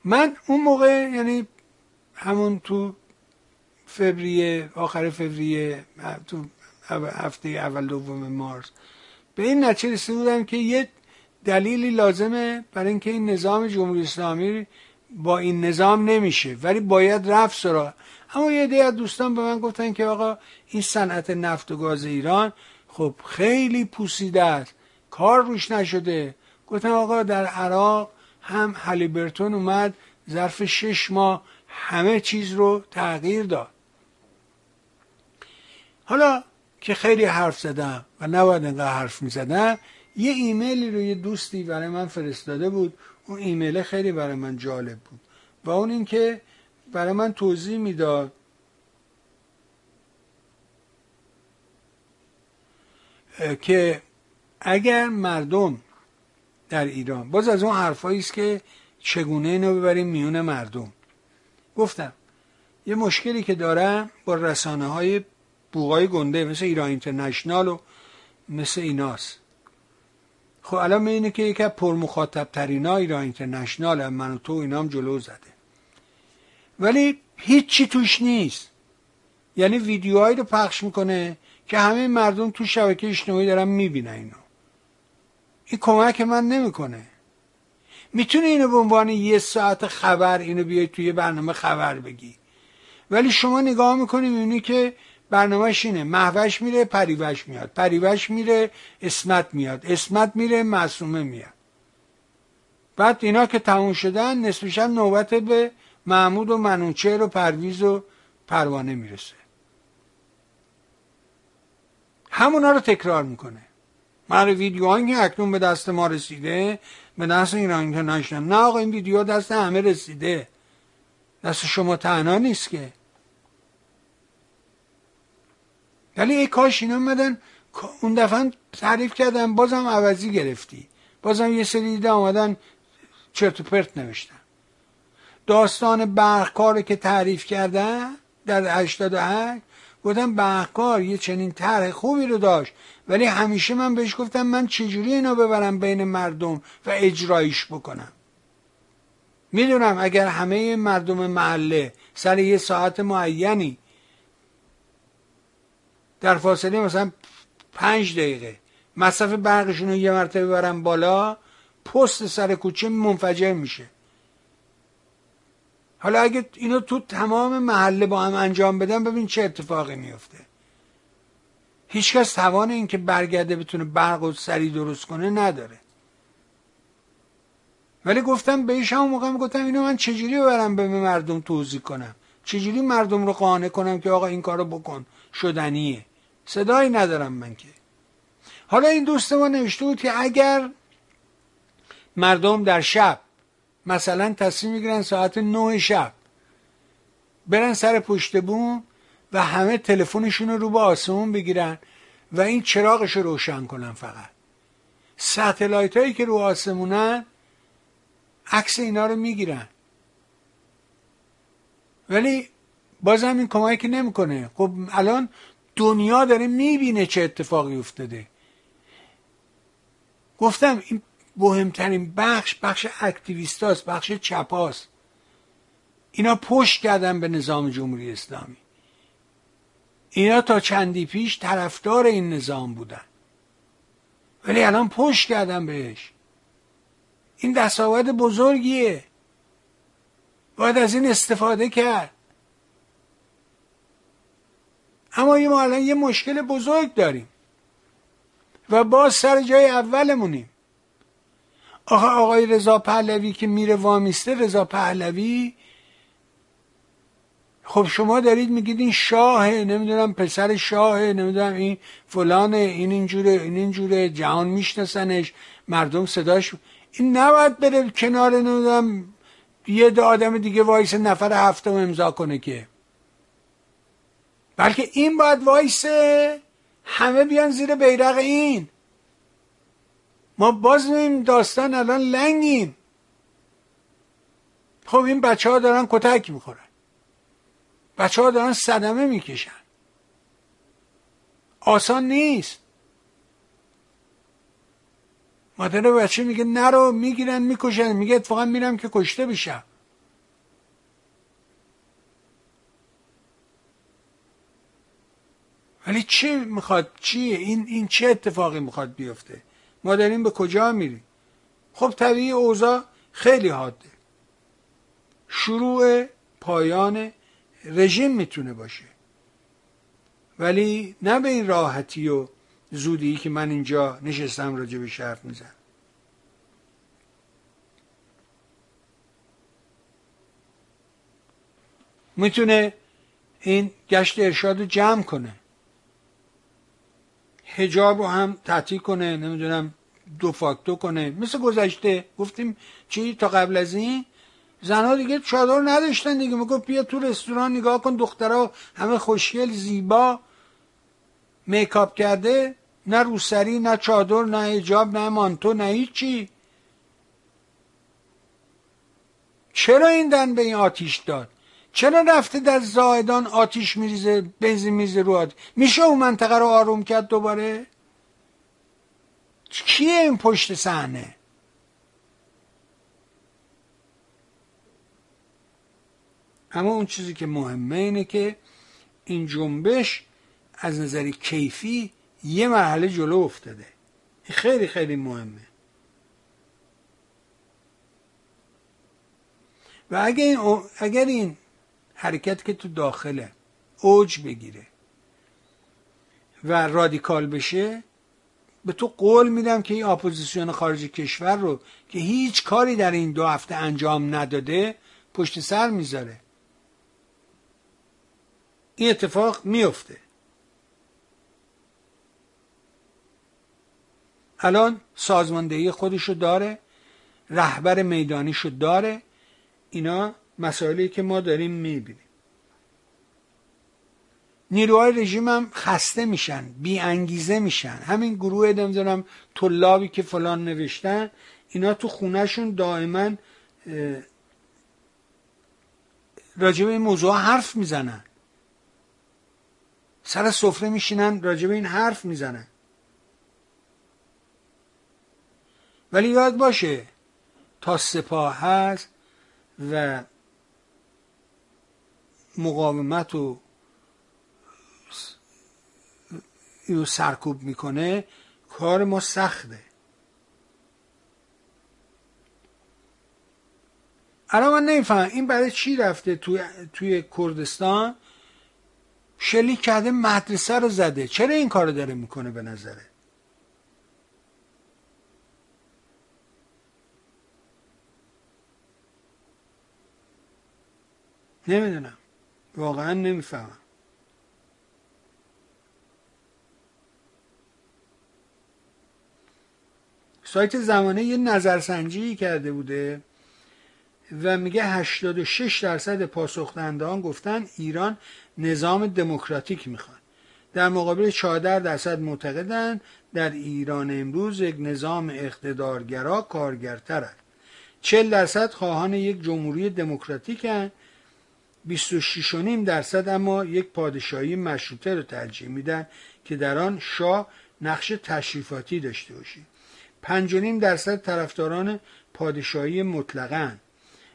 من اون موقع یعنی همون تو فوریه آخر فوریه تو هفته اول دوم مارس به این نتیجه رسیده بودم که یه دلیلی لازمه برای اینکه این نظام جمهوری اسلامی با این نظام نمیشه ولی باید رفت سراغ. اما یه عده از دوستان به من گفتن که آقا این صنعت نفت و گاز ایران خب خیلی پوسیده است کار روش نشده. گفتم آقا در عراق هم هلیبرتون اومد ظرف شش ماه همه چیز رو تغییر داد. حالا که خیلی حرف زدم و نباید انقدر حرف می‌زدم یه ایمیلی رو یه دوستی برای من فرستاده بود. اون ایمیل خیلی برای من جالب بود. و اون اینکه برای من توضیح می‌داد. که اگر مردم در ایران. باز از اون حرفایی است که چگونه اینو ببریم میون مردم. گفتم یه مشکلی که دارم با رسانه های بوغای گنده مثل ایران اینترنشنال و مثل ایناست. خب الان اینه که یکی از پرمخاطب ترین ایران اینترنشنال هم من و تو اینام جلو زده. ولی هیچی توش نیست. یعنی ویدیوهایی رو پخش می‌کنه که همه مردم تو شبکه اجتماعی دارن می‌بینن اینو. این کمک من نمی‌کنه. می‌تونه اینو به عنوان یه ساعت خبر اینو بیای توی برنامه خبر بگی. ولی شما نگاه می‌کنی می‌بینی که برنامهش اینه. محوش میره پریوش میاد. پریوش میره اسمت میاد. اسمت میره معصومه میاد. بعد اینا که تموم شدن نصفشن نوبت به محمود و منوچهر و پرویز و پروانه می‌رسه. همونا رو تکرار می‌کنه. من ویدیوهایی که اکنون به دست ما رسیده به دست ایران اینترنشنال نه آقا این ویدیو دست همه رسیده. دست شما تنها نیست که. ولی ای کاش اینا اومدن اون دفعه تعریف کردن بازم عوضی گرفتی. بازم یه سری دیده آمدن چرت و پرت نوشتن. داستان برخکار که تعریف کردن در 88 گفتم برخکار یه چنین طرح خوبی رو داشت. ولی همیشه من بهش گفتم من چجوری اینو ببرم بین مردم و اجرایش بکنم؟ می‌دونم اگر همه مردم محله سر یه ساعت معینی در فاصله مثلا پنج دقیقه مصرف برقشون رو یه مرتبه ببرن بالا پست سر کوچه منفجر میشه. حالا اگه اینو تو تمام محله با هم انجام بدن ببین چه اتفاقی میفته. هیچکس توان این که برگرده بتونه برق و سری درست کنه نداره. ولی گفتم بهش هم موقع گفتم اینو من چجوری ببرم به مردم توضیح کنم؟ چجوری مردم رو قانع کنم که آقا این کارو بکن؟ شدنیه. صدایی ندارم من که. حالا این دوست ما نوشته بود که اگر مردم در شب مثلا تصمیم می‌گیرن ساعت نه شب برن سر پشت بوم و همه تلفنشون رو به آسمون بگیرن و این چراغش رو روشن کنن فقط. ستلایت هایی که رو آسمونن عکس اینا رو می‌گیرن. ولی بازم این کمکی نمی‌کنه. خب الان دنیا داره می‌بینه چه اتفاقی افتاده. گفتم این مهمترین بخش بخش اکتیویستاست بخش چپاست. اینا پشت کردن به نظام جمهوری اسلامی. اینا تا چندی پیش طرفدار این نظام بودن. ولی الان پشت کردن بهش. این دستاورد بزرگیه. باید از این استفاده کرد. اما ما الان یه مشکل بزرگ داریم. و باز سر جای اولمونیم. آقا آقای رضا پهلوی که میره وامیسته رضا پهلوی. خب شما دارید میگید این شاهه نمی‌دونم پسر شاهه نمی‌دونم این فلانه این اینجوره این اینجوره جهان میشناسنش مردم صداش این نباید بره کنار نمی‌دونم یه آدم دیگه وایس نفر هفتم امضا کنه که. بلکه این باید وایسه همه بیان زیر بیرق این. ما باز این داستان الان لنگیم. خب این بچه ها دارن کتک می‌خورن. بچه ها دارن صدمه می‌کشن. آسان نیست. مادر بچه میگه نرو می‌گیرن می‌کشن. میگه اتفاقا میرم که کشته بشم. ولی چی می‌خواد؟ چیه؟ این این چه اتفاقی می‌خواد بیفته؟ ما داریم به کجا میریم؟ خب طبیعی اوضاع خیلی حاده. شروع پایان رژیم می‌تونه باشه. ولی نه به این راحتی و زودی که من اینجا نشستم راجع به حرف میزن می‌تونه این گشت ارشاد رو جمع کنه. هجاب رو هم تعطیل کنه نمی‌دونم دو فاکتو کنه. مثل گذشته گفتیم چی تا قبل از این؟ زنها دیگه چادر نداشتن دیگه. میگو بیا تو رستوران نگاه کن دخترها همه خوشگل زیبا. میکاپ کرده نه روسری نه چادر نه هجاب نه مانتو نه هیچی. چرا این دن به این آتیش داد؟ چرا رفته در زایدان آتیش میریزه بنزین میریزه رو آتیش؟ میشه اون منطقه رو آروم کرد دوباره؟ کیه این پشت صحنه؟ اما اون چیزی که مهمه اینه که این جنبش از نظر کیفی یه مرحله جلو افتاده. خیلی خیلی مهمه. و اگر این, اگر این حرکت که تو داخله. اوج بگیره. و رادیکال بشه به تو قول میدم که این اپوزیسیون خارج کشور رو که هیچ کاری در این دو هفته انجام نداده پشت سر می‌ذاره. این اتفاق میفته. الان سازماندهی خودشو داره رهبر میدانیشو داره. اینا مسائلی که ما داریم می‌بینیم. نیروهای رژیم هم خسته میشن بی انگیزه میشن. همین گروه نمی‌دونم طلابی که فلان نوشتن اینا تو خونهشون دائما راجب این موضوع حرف می‌زنن. سر سفره میشینن راجب این حرف می‌زنن. ولی یاد باشه تا سپاه هست و مقاومت رو رو سرکوب می‌کنه کار ما سخته. الان من نمیفهم این برای چی رفته توی, توی کردستان؟ شلیک کرده مدرسه رو زده. چرا این کار داره می‌کنه به نظره؟ نمی‌دونم. واقعا نمی‌فهمم. سایت زمانه یه نظرسنجی کرده بوده و میگه 86 درصد پاسخدهندگان گفتن ایران نظام دموکراتیک می‌خوان. در مقابل 14 درصد معتقدند در ایران امروز یک نظام اقتدارگرا کارگرتر است 40 درصد خواهان یک جمهوری دموکراتیک 26.5 درصد اما یک پادشاهی مشروطه رو ترجیح میدن که در آن شاه نقش تشریفاتی داشته باشه. 5.5 درصد طرفداران پادشاهی مطلقن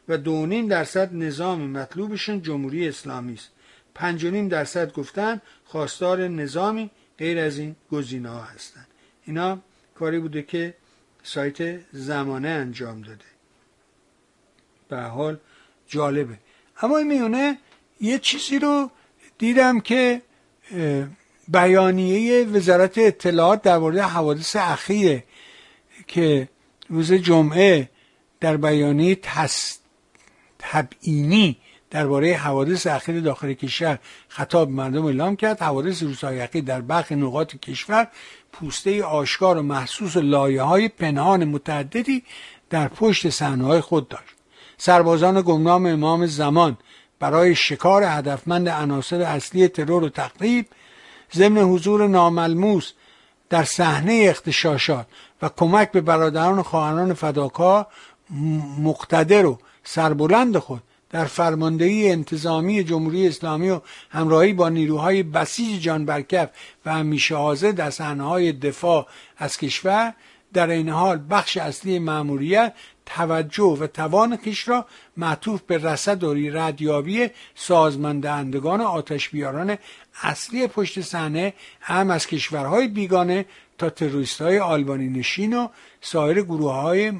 و 2.5 درصد نظام مطلوبشون جمهوری اسلامی است. 5.5 درصد گفتن خواستار نظامی غیر از این گزینه ها هستند. اینا کاری بوده که سایت زمانه انجام داده. به حال جالبه. اما این میونه یه چیزی رو دیدم که بیانیه وزارت اطلاعات درباره حوادث اخیره که روز جمعه در بیانیه تس تبعینی درباره حوادث اخیر داخل کشور خطاب مردم اعلام کرد. حوادث روزهای اخیر در برخی نقاط کشور پوسته آشکار و محسوس لایه های پنهان متعددی در پشت صحنه خود داشت. سربازان گمنام امام زمان برای شکار هدفمند عناصر اصلی ترور و تقریب ضمن حضور ناملموس در صحنه اختشاشات و کمک به برادران و خواهران فداکار مقتدر و سربلند خود در فرماندهی انتظامی جمهوری اسلامی و همراهی با نیروهای بسیج جان برکف و همیشه حاضر در صحنه‌های دفاع از کشور در این حال بخش اصلی مأموریت توجه و توان خیش را معطوف به رسد و ردیابی آتش بیاران اصلی پشت صحنه هم از کشورهای بیگانه تا تروریست های آلبانی نشین و سایر گروه های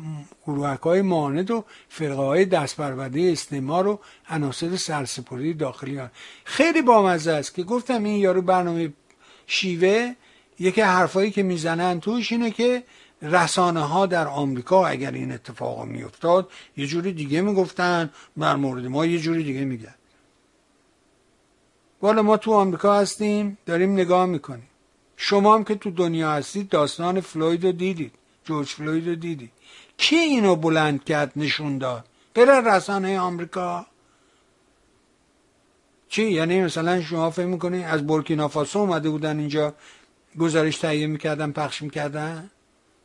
گروهک های معاند و فرقه های دست برورده استعمار و عناصر سرسپردی داخلی ها. خیلی بامزه است که گفتم این یارو برنامه شیوه یکی حرفایی که می‌زنن توش اینه که رسانه ها در آمریکا اگر این اتفاق میافتاد یه جوری دیگه می‌گفتن بر مورد ما یه جوری دیگه میگن. والا ما تو آمریکا هستیم داریم نگاه می‌کنیم. شما هم که تو دنیا هستید داستان فلوید رو دیدید جورج فلوید رو دیدید. کی اینو بلند کرد نشون داد؟ غیر رسانه آمریکا. چی؟ یعنی مثلا شما فکر می‌کنید از بورکینافاسو اومده بودن اینجا گزارش تهیه می‌کردن پخش می‌کردن؟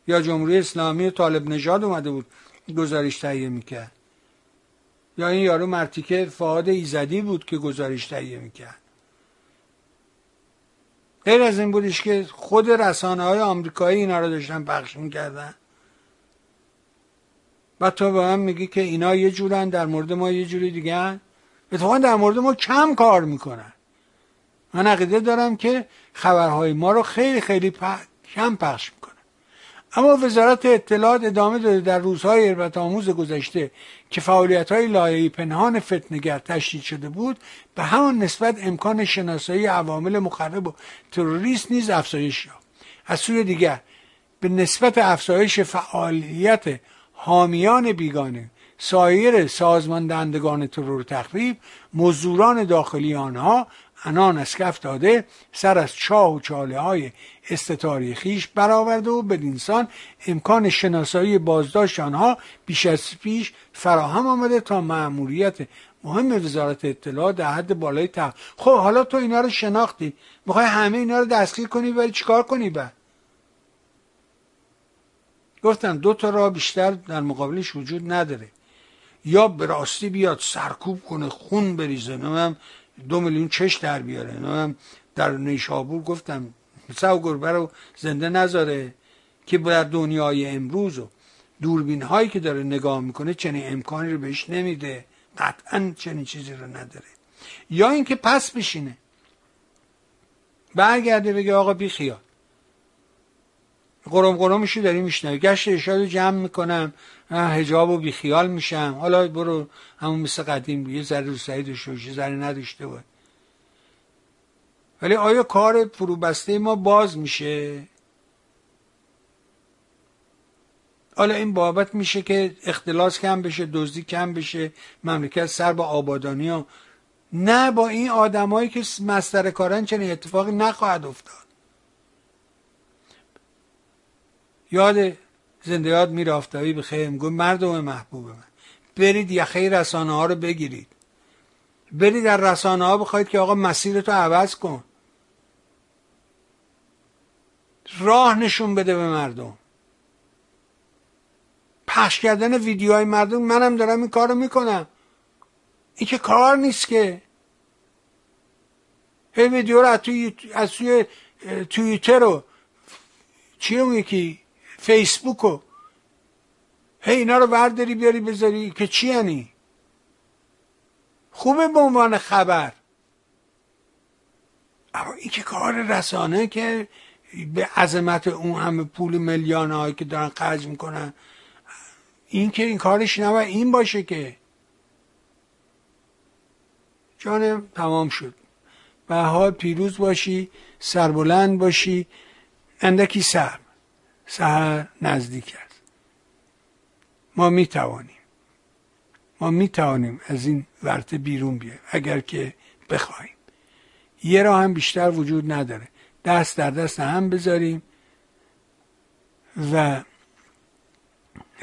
یا جمهوری اسلامی طالب نژاد اومده بود گزارش تهیه می‌کرد. یا این یارو مرتیکه فعاد ایزدی بود که گزارش تهیه می‌کرد. غیر از این بودش که خود رسانه های آمریکایی اینا رو داشتن پخش می‌کردن. و تو به من میگی که اینا یه جورن در مورد ما یه جوری دیگه اتفاقا در مورد ما کم کار می‌کنن. من عقیده دارم که خبرهای ما رو خیلی خیلی کم پخش می‌کنن اما وزارت اطلاعات ادامه داده در روزهای اربط آموز گذشته که فعالیت های لایهی پنهان فتنگر تشدید شده بود به همان نسبت امکان شناسایی عوامل مخرب و تروریست نیز افزایش یافت. از سوی دیگر به نسبت افزایش فعالیت حامیان بیگانه سایر سازماندهندگان ترور تخریب مزدوران داخلی آنها انان از کف داده سر از چاه و چاله های استتاری خیش برآورده و بدینسان امکان شناسایی بازداشت آنها بیش از پیش فراهم آمده تا مأموریت مهم وزارت اطلاعات در حد بالای تق. خب حالا تو اینا رو شناختی. می‌خوای همه اینا رو دستگیر کنی ولی چیکار کنی بعد؟ گفتم دو تا راه بیشتر در مقابلش وجود نداره. یا به راستی بیاد سرکوب کنه خون بریزه. نمیم دو میلیون چش در بیاره. نمیم در نیشابور گفتم سو گربه رو زنده نذاره که در دنیای امروز و دوربین هایی که داره نگاه می‌کنه چنین امکانی رو بهش نمیده قطعا چنین چیزی رو نداره. یا اینکه پس بشینه برگرده بگه آقا بی خیال. قرم قرمشو داری میشنوی. گشت ارشاد رو جمع می‌کنم. هجاب و بیخیال میشم. حالا برو همون مثل قدیم یه ذره رو سعید یه ذره نداشته باید ولی آیا کار فروبسته ما باز میشه؟ حالا این بابت میشه که اختلاس کم بشه دزدی کم بشه مملکت سر با آبادانی ها نه با این آدمایی که مستر کارن چنین اتفاقی نخواهد افتاد. یاد زنده یاد میر آفتابی به خیر میگو مردم محبوب من. برید یخه رسانه ها رو بگیرید. برید در رسانه ها بخواید که آقا مسیرتو عوض کن. راه نشون بده به مردم. پخش کردن ویدیوهای مردم منم دارم این کارو می‌کنم. این که کار نیست که. هی ویدیو رو از توی توییتر رو. چی رو یکی فیسبوک رو هی اینا رو ورداری بیاری بذاری. که چی یعنی؟ خوبه به عنوان خبر. اما این که کار رسانه که به عظمت اون همه پول میلیان هایی که دارن خرج می‌کنن این که این کارش نباید این باشه که. جانم تمام شد. به حال پیروز باشی سربلند باشی اندکی سر. سهر نزدیک است. ما می توانیم ما می توانیم از این ورته بیرون بیایم اگر که بخواهیم یه راه هم بیشتر وجود نداره. دست در دست هم بذاریم و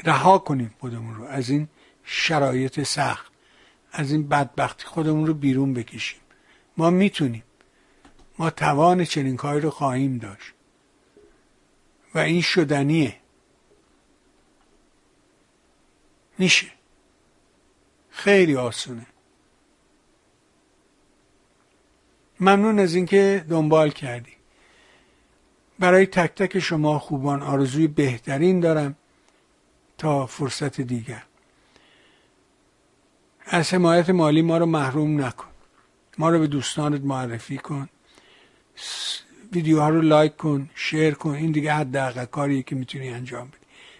رها کنیم خودمون رو. از این شرایط سخت از این بدبختی خودمون رو بیرون بکشیم. ما می‌تونیم. ما توان چنین کاری رو خواهیم داشت. و این شدنیه. میشه. خیلی آسونه. ممنون از اینکه دنبال کردی. برای تک تک شما خوبان آرزوی بهترین دارم تا فرصت دیگر. از حمایت مالی ما رو محروم نکن. ما رو به دوستانت معرفی کن. ویدیوها رو لایک کن شیر کن این دیگه حداقل کاریه که می‌تونی انجام بدی.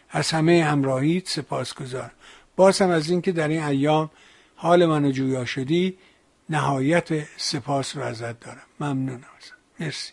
از همه همراهیت سپاس گذار باز هم از اینکه در این ایام حال منو جویا شدی نهایت سپاس رو ازت دارم. ممنونم مرسی.